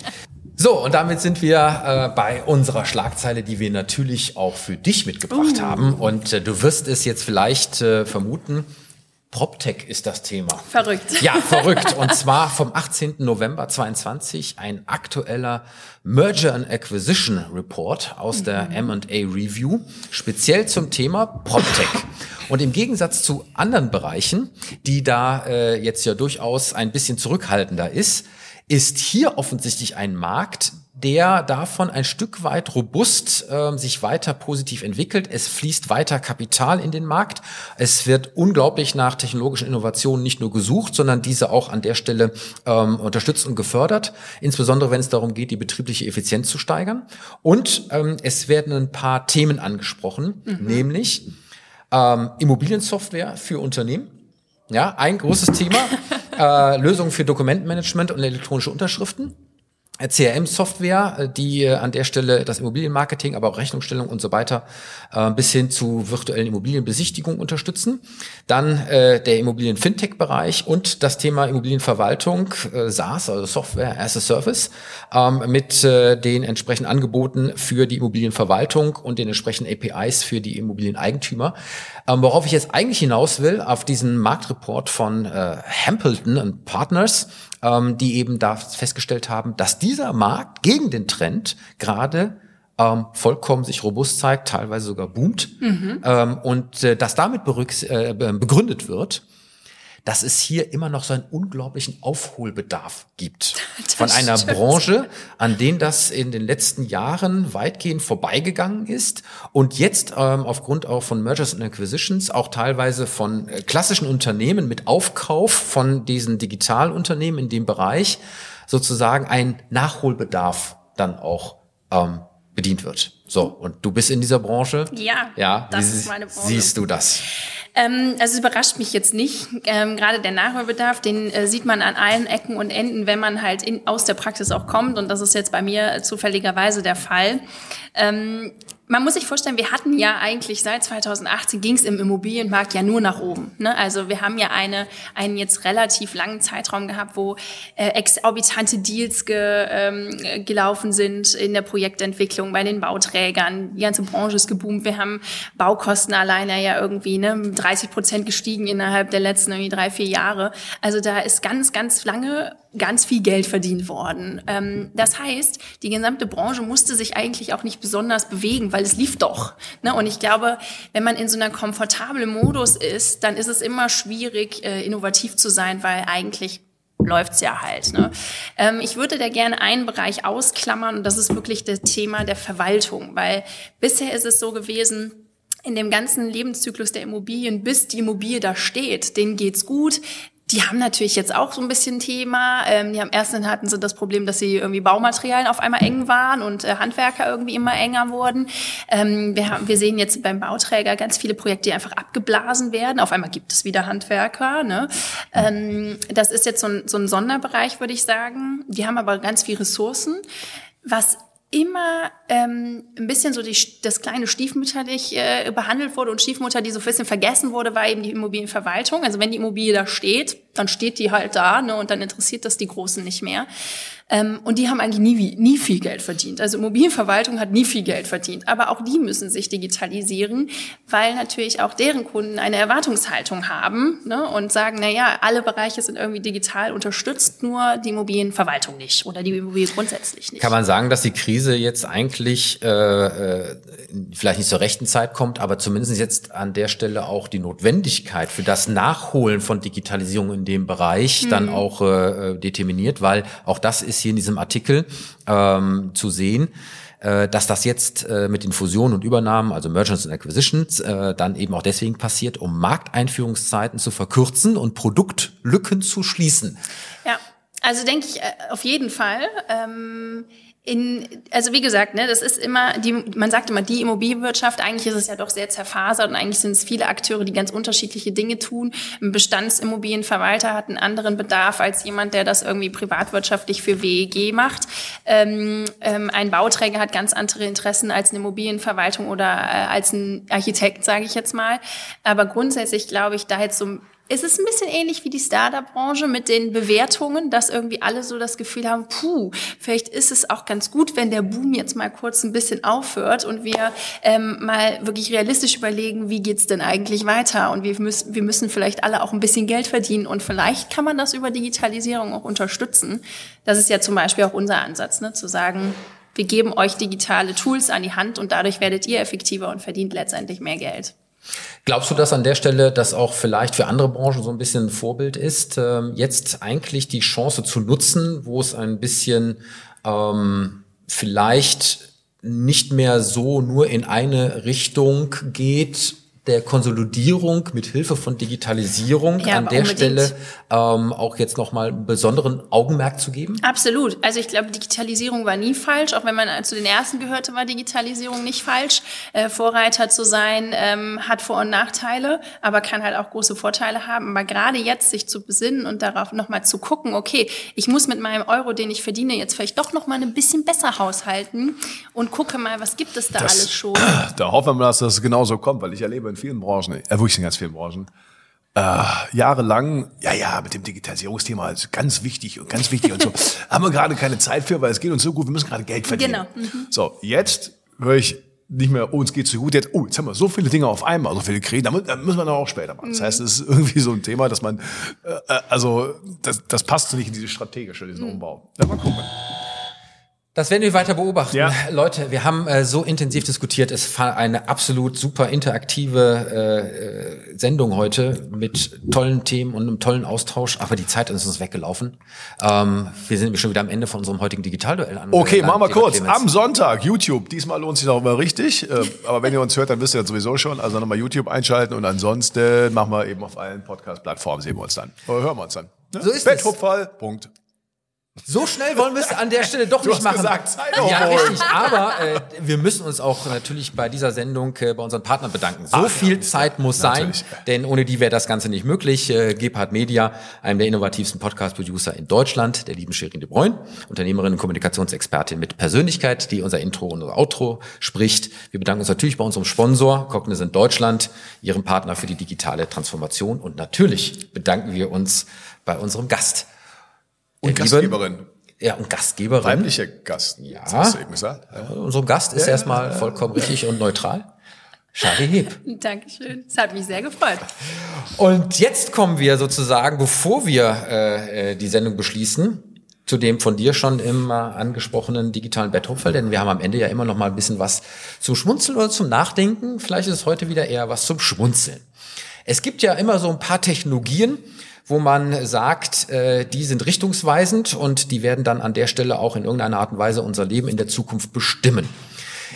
So, und damit sind wir äh, bei unserer Schlagzeile, die wir natürlich auch für dich mitgebracht haben. Und äh, du wirst es jetzt vielleicht äh, vermuten, PropTech ist das Thema. Verrückt. Ja, verrückt. Und zwar vom 18. November 22 ein aktueller Merger and Acquisition Report aus der M&A Review, speziell zum Thema PropTech. Und im Gegensatz zu anderen Bereichen, die da äh, jetzt ja durchaus ein bisschen zurückhaltender ist, ist hier offensichtlich ein Markt, der davon ein Stück weit robust ähm, sich weiter positiv entwickelt. Es fließt weiter Kapital in den Markt. Es wird unglaublich nach technologischen Innovationen nicht nur gesucht, sondern diese auch an der Stelle ähm, unterstützt und gefördert. Insbesondere wenn es darum geht, die betriebliche Effizienz zu steigern. Und ähm, es werden ein paar Themen angesprochen, nämlich ähm, Immobiliensoftware für Unternehmen. Ja, ein großes Thema. äh, Lösungen für Dokumentenmanagement und elektronische Unterschriften. Äh, CRM-Software, äh, die äh, an der Stelle das Immobilienmarketing, aber auch Rechnungsstellung und so weiter äh, bis hin zu virtuellen Immobilienbesichtigungen unterstützen. Dann äh, der Immobilien-Fintech-Bereich und das Thema Immobilienverwaltung, äh, SaaS, also Software as a Service, ähm, mit den entsprechenden Angeboten für die Immobilienverwaltung und den entsprechenden APIs für die Immobilieneigentümer. Ähm, worauf ich jetzt eigentlich hinaus will, auf diesen Marktreport von äh, Hampleton und Partners, ähm, die eben da festgestellt haben, dass dieser Markt gegen den Trend gerade ähm, vollkommen sich robust zeigt, teilweise sogar boomt. Ähm, und äh, das damit äh, begründet wird, dass es hier immer noch so einen unglaublichen Aufholbedarf gibt. Von einer stimmt. Branche, an denen das in den letzten Jahren weitgehend vorbeigegangen ist und jetzt ähm, aufgrund auch von Mergers and Acquisitions, auch teilweise von äh, klassischen Unternehmen mit Aufkauf von diesen Digitalunternehmen in dem Bereich sozusagen ein Nachholbedarf dann auch ähm, bedient wird. So, und du bist in dieser Branche? Ja, ja das ist meine Branche. Siehst du das? Ähm, also es überrascht mich jetzt nicht. Ähm, gerade der Nachholbedarf, den äh, sieht man an allen Ecken und Enden, wenn man halt in, aus der Praxis auch kommt. Und das ist jetzt bei mir zufälligerweise der Fall. Ähm, man muss sich vorstellen, wir hatten ja eigentlich seit 2018 ging es im Immobilienmarkt ja nur nach oben. Ne? Also wir haben ja eine, einen jetzt relativ langen Zeitraum gehabt, wo äh, exorbitante Deals ge, ähm, gelaufen sind in der Projektentwicklung bei den Bauträgern. Die ganze Branche ist geboomt. Wir haben Baukosten alleine ja irgendwie ne, 30 Prozent gestiegen innerhalb der letzten irgendwie drei, vier Jahre. Also da ist ganz, ganz lange ganz viel Geld verdient worden. Ähm, das heißt, die gesamte Branche musste sich eigentlich auch nicht besonders bewegen, weil es lief doch. Ne? Und ich glaube, wenn man in so einer komfortablen Modus ist, dann ist es immer schwierig, äh, innovativ zu sein, weil eigentlich läuft's ja halt. Ne? Ähm, ich würde da gerne einen Bereich ausklammern und das ist wirklich das Thema der Verwaltung, weil bisher ist es so gewesen, in dem ganzen Lebenszyklus der Immobilien, bis die Immobilie da steht, denen geht's gut die haben natürlich jetzt auch so ein bisschen Thema. Ähm, die haben erstens hatten sie das Problem, dass sie irgendwie Baumaterialien auf einmal eng waren und äh, Handwerker irgendwie immer enger wurden. Ähm, wir, haben, wir sehen jetzt beim Bauträger ganz viele Projekte, die einfach abgeblasen werden. Auf einmal gibt es wieder Handwerker. Ne? Ähm, das ist jetzt so ein, so ein Sonderbereich, würde ich sagen. Die haben aber ganz viel Ressourcen. Was immer ähm, ein bisschen so die, das kleine Stiefmütterlich äh, behandelt wurde und Stiefmutter, die so ein bisschen vergessen wurde, war eben die Immobilienverwaltung. Also wenn die Immobilie da steht, dann steht die halt da ne, und dann interessiert das die Großen nicht mehr. Ähm, und die haben eigentlich nie, nie viel Geld verdient. Also Immobilienverwaltung hat nie viel Geld verdient. Aber auch die müssen sich digitalisieren, weil natürlich auch deren Kunden eine Erwartungshaltung haben ne, und sagen, na ja, alle Bereiche sind irgendwie digital unterstützt, nur die Immobilienverwaltung nicht oder die Immobilie grundsätzlich nicht. Kann man sagen, dass die Krise jetzt eigentlich äh, äh, vielleicht nicht zur rechten Zeit kommt, aber zumindest jetzt an der Stelle auch die Notwendigkeit für das Nachholen von Digitalisierung in dem Bereich mhm. dann auch äh, äh, determiniert, weil auch das ist hier in diesem Artikel ähm, zu sehen äh, dass das jetzt äh, mit den Fusionen und Übernahmen, also Mergers and Acquisitions, äh, dann eben auch deswegen passiert, um Markteinführungszeiten zu verkürzen und Produktlücken zu schließen. Ja, also denke ich auf jeden Fall. Ähm in, also wie gesagt, ne, das ist immer, die, man sagt immer die Immobilienwirtschaft, eigentlich ist es ja doch sehr zerfasert und eigentlich sind es viele Akteure, die ganz unterschiedliche Dinge tun. Ein Bestandsimmobilienverwalter hat einen anderen Bedarf als jemand, der das irgendwie privatwirtschaftlich für WEG macht. Ähm, ähm, ein Bauträger hat ganz andere Interessen als eine Immobilienverwaltung oder äh, als ein Architekt, sage ich jetzt mal. Aber grundsätzlich glaube ich, da jetzt so es ist ein bisschen ähnlich wie die Startup-Branche mit den Bewertungen, dass irgendwie alle so das Gefühl haben, puh, vielleicht ist es auch ganz gut, wenn der Boom jetzt mal kurz ein bisschen aufhört und wir ähm, mal wirklich realistisch überlegen, wie geht's denn eigentlich weiter? Und wir müssen, wir müssen vielleicht alle auch ein bisschen Geld verdienen und vielleicht kann man das über Digitalisierung auch unterstützen. Das ist ja zum Beispiel auch unser Ansatz, ne? zu sagen, wir geben euch digitale Tools an die Hand und dadurch werdet ihr effektiver und verdient letztendlich mehr Geld. Glaubst du, dass an der Stelle das auch vielleicht für andere Branchen so ein bisschen ein Vorbild ist, ähm, jetzt eigentlich die Chance zu nutzen, wo es ein bisschen ähm, vielleicht nicht mehr so nur in eine Richtung geht, der Konsolidierung mit Hilfe von Digitalisierung ja, an der unbedingt. Stelle ähm, auch jetzt nochmal besonderen Augenmerk zu geben? Absolut. Also ich glaube, Digitalisierung war nie falsch. Auch wenn man zu den ersten gehörte, war Digitalisierung nicht falsch. Äh, Vorreiter zu sein ähm, hat Vor- und Nachteile, aber kann halt auch große Vorteile haben. Aber gerade jetzt sich zu besinnen und darauf nochmal zu gucken, okay, ich muss mit meinem Euro, den ich verdiene, jetzt vielleicht doch nochmal ein bisschen besser haushalten und gucke mal, was gibt es da das, alles schon. Da hoffen wir, dass das genauso kommt, weil ich erlebe vielen Branchen, äh, wirklich in ganz vielen Branchen, äh, jahrelang, ja, ja, mit dem Digitalisierungsthema ist ganz wichtig und ganz wichtig und so. haben wir gerade keine Zeit für, weil es geht uns so gut, wir müssen gerade Geld verdienen. Genau. Mhm. So, jetzt höre ich nicht mehr, oh, uns geht's so gut, jetzt, oh, jetzt haben wir so viele Dinge auf einmal, so viele Kriege, da müssen wir dann auch später machen. Das heißt, es ist irgendwie so ein Thema, dass man, äh, äh also, das, das passt nicht in diese strategische, diesen mhm. Umbau. Ja, mal gucken. Das werden wir weiter beobachten. Ja. Leute, wir haben äh, so intensiv diskutiert. Es war eine absolut super interaktive äh, Sendung heute mit tollen Themen und einem tollen Austausch. Aber die Zeit ist uns weggelaufen. Ähm, wir sind schon wieder am Ende von unserem heutigen Digitalduell an. Okay, machen wir kurz. Clemens. Am Sonntag, YouTube. Diesmal lohnt sich noch mal richtig. Äh, aber wenn ihr uns hört, dann wisst ihr das sowieso schon. Also nochmal YouTube einschalten. Und ansonsten machen wir eben auf allen Podcast-Plattformen, sehen wir uns dann. Oder hören wir uns dann. Ne? So ist es. Betthupferl. Punkt. So schnell wollen wir es an der Stelle doch du nicht machen. Gesagt, ja, richtig. Aber äh, wir müssen uns auch natürlich bei dieser Sendung äh, bei unseren Partnern bedanken. So Ach, viel ja, Zeit muss natürlich. sein, denn ohne die wäre das Ganze nicht möglich. Äh, Gebhard Media, einem der innovativsten Podcast-Producer in Deutschland, der lieben Shirin de Bruyne, Unternehmerin und Kommunikationsexpertin mit Persönlichkeit, die unser Intro und unser Outro spricht. Wir bedanken uns natürlich bei unserem Sponsor Cognizant Deutschland, ihrem Partner für die digitale Transformation. Und natürlich bedanken wir uns bei unserem Gast und Gastgeberin. Ja, und Gastgeberin. Weiblicher Gast. Ja. Das hast du eben gesagt. Ja. Unser Gast ist ja, erstmal vollkommen richtig und neutral. Schade Heb. Dankeschön. Es hat mich sehr gefreut. Und jetzt kommen wir sozusagen, bevor wir äh, äh die Sendung beschließen, zu dem von dir schon immer angesprochenen digitalen Betthupferl, denn wir haben am Ende ja immer noch mal ein bisschen was zum Schmunzeln oder zum Nachdenken. Vielleicht ist es heute wieder eher was zum Schmunzeln. Es gibt ja immer so ein paar Technologien, wo man sagt, äh, die sind richtungsweisend und die werden dann an der Stelle auch in irgendeiner Art und Weise unser Leben in der Zukunft bestimmen.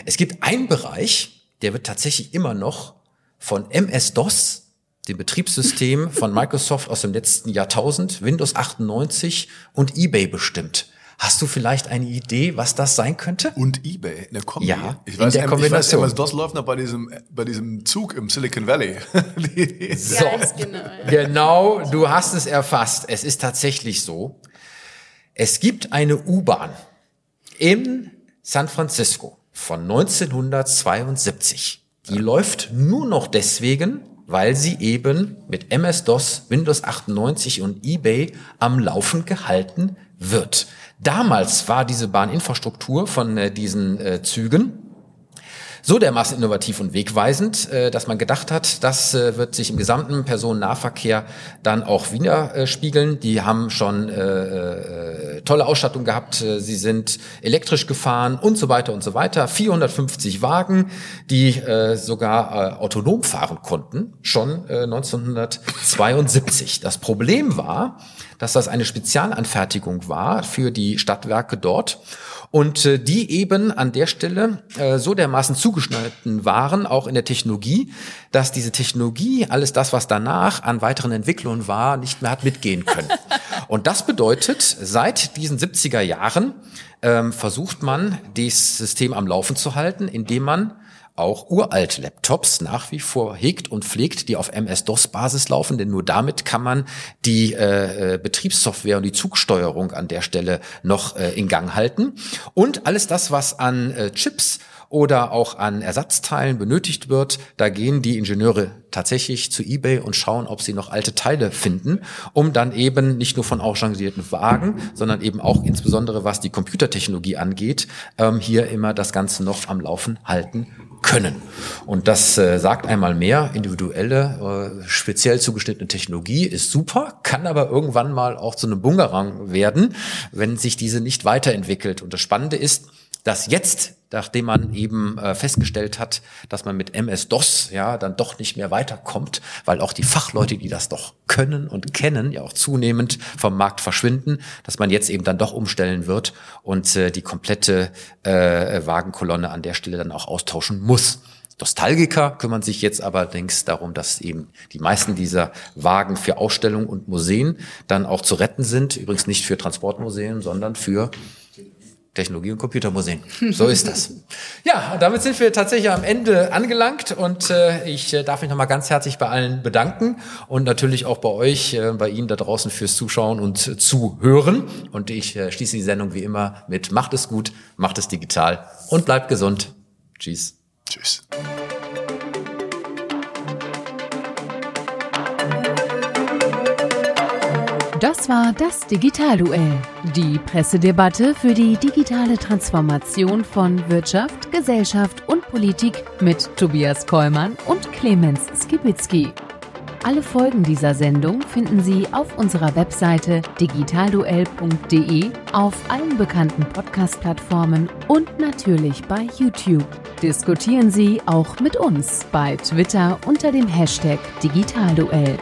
Es gibt einen Bereich, der wird tatsächlich immer noch von MS-DOS, dem Betriebssystem von Microsoft aus dem letzten Jahrtausend, Windows 98 und eBay bestimmt. Hast du vielleicht eine Idee, was das sein könnte? Und eBay in der Kombi. Ja, ich weiß, in der Kombination. Ich weiß, das läuft noch bei diesem, bei diesem Zug im Silicon Valley. so, genau, ja. genau, du hast es erfasst. Es ist tatsächlich so. Es gibt eine U-Bahn in San Francisco von 1972. Die läuft nur noch deswegen, weil sie eben mit MS-DOS, Windows 98 und eBay am Laufen gehalten wird. Damals war diese Bahninfrastruktur von äh, diesen äh, Zügen so dermaßen innovativ und wegweisend, äh, dass man gedacht hat, das äh, wird sich im gesamten Personennahverkehr dann auch widerspiegeln. Die haben schon äh, tolle Ausstattung gehabt, sie sind elektrisch gefahren und so weiter und so weiter. 450 Wagen, die sogar autonom fahren konnten, schon äh, 1972. Das Problem war, dass das eine Spezialanfertigung war für die Stadtwerke dort und äh, die eben an der Stelle äh, so dermaßen zugeschnitten waren, auch in der Technologie, dass diese Technologie, alles das, was danach an weiteren Entwicklungen war, nicht mehr hat mitgehen können. Und das bedeutet, seit diesen 70er Jahren ähm, versucht man, das System am Laufen zu halten, indem man auch uralt Laptops nach wie vor hegt und pflegt, die auf MS-DOS-Basis laufen, denn nur damit kann man die äh, äh, Betriebssoftware und die Zugsteuerung an der Stelle noch äh, in Gang halten. Und alles das, was an äh, Chips oder auch an Ersatzteilen benötigt wird, da gehen die Ingenieure tatsächlich zu eBay und schauen, ob sie noch alte Teile finden, um dann eben nicht nur von ausrangierten Wagen, sondern eben auch insbesondere was die Computertechnologie angeht, ähm, hier immer das Ganze noch am Laufen halten können. Und das äh, sagt einmal mehr, individuelle, äh, speziell zugeschnittene Technologie ist super, kann aber irgendwann mal auch zu einem Bungerang werden, wenn sich diese nicht weiterentwickelt. Und das Spannende ist, dass jetzt, nachdem man eben äh, festgestellt hat, dass man mit MS-DOS ja dann doch nicht mehr weiterkommt, weil auch die Fachleute, die das doch können und kennen, ja auch zunehmend vom Markt verschwinden, dass man jetzt eben dann doch umstellen wird und äh, die komplette äh, Wagenkolonne an der Stelle dann auch austauschen muss. Nostalgiker kümmern sich jetzt allerdings darum, dass eben die meisten dieser Wagen für Ausstellungen und Museen dann auch zu retten sind. Übrigens nicht für Transportmuseen, sondern für Technologie- und Computermuseen. So ist das. Ja, damit sind wir tatsächlich am Ende angelangt und äh, ich äh, darf mich nochmal ganz herzlich bei allen bedanken und natürlich auch bei euch, äh, bei Ihnen da draußen fürs Zuschauen und äh, Zuhören. Und ich äh, schließe die Sendung wie immer mit Macht es gut, macht es digital und bleibt gesund. Tschüss. Tschüss. Das war das Digitalduell, die Pressedebatte für die digitale Transformation von Wirtschaft, Gesellschaft und Politik mit Tobias Kollmann und Clemens Skibitzky. Alle Folgen dieser Sendung finden Sie auf unserer Webseite digitalduell.de, auf allen bekannten Podcast-Plattformen und natürlich bei YouTube. Diskutieren Sie auch mit uns bei Twitter unter dem Hashtag Digitalduell.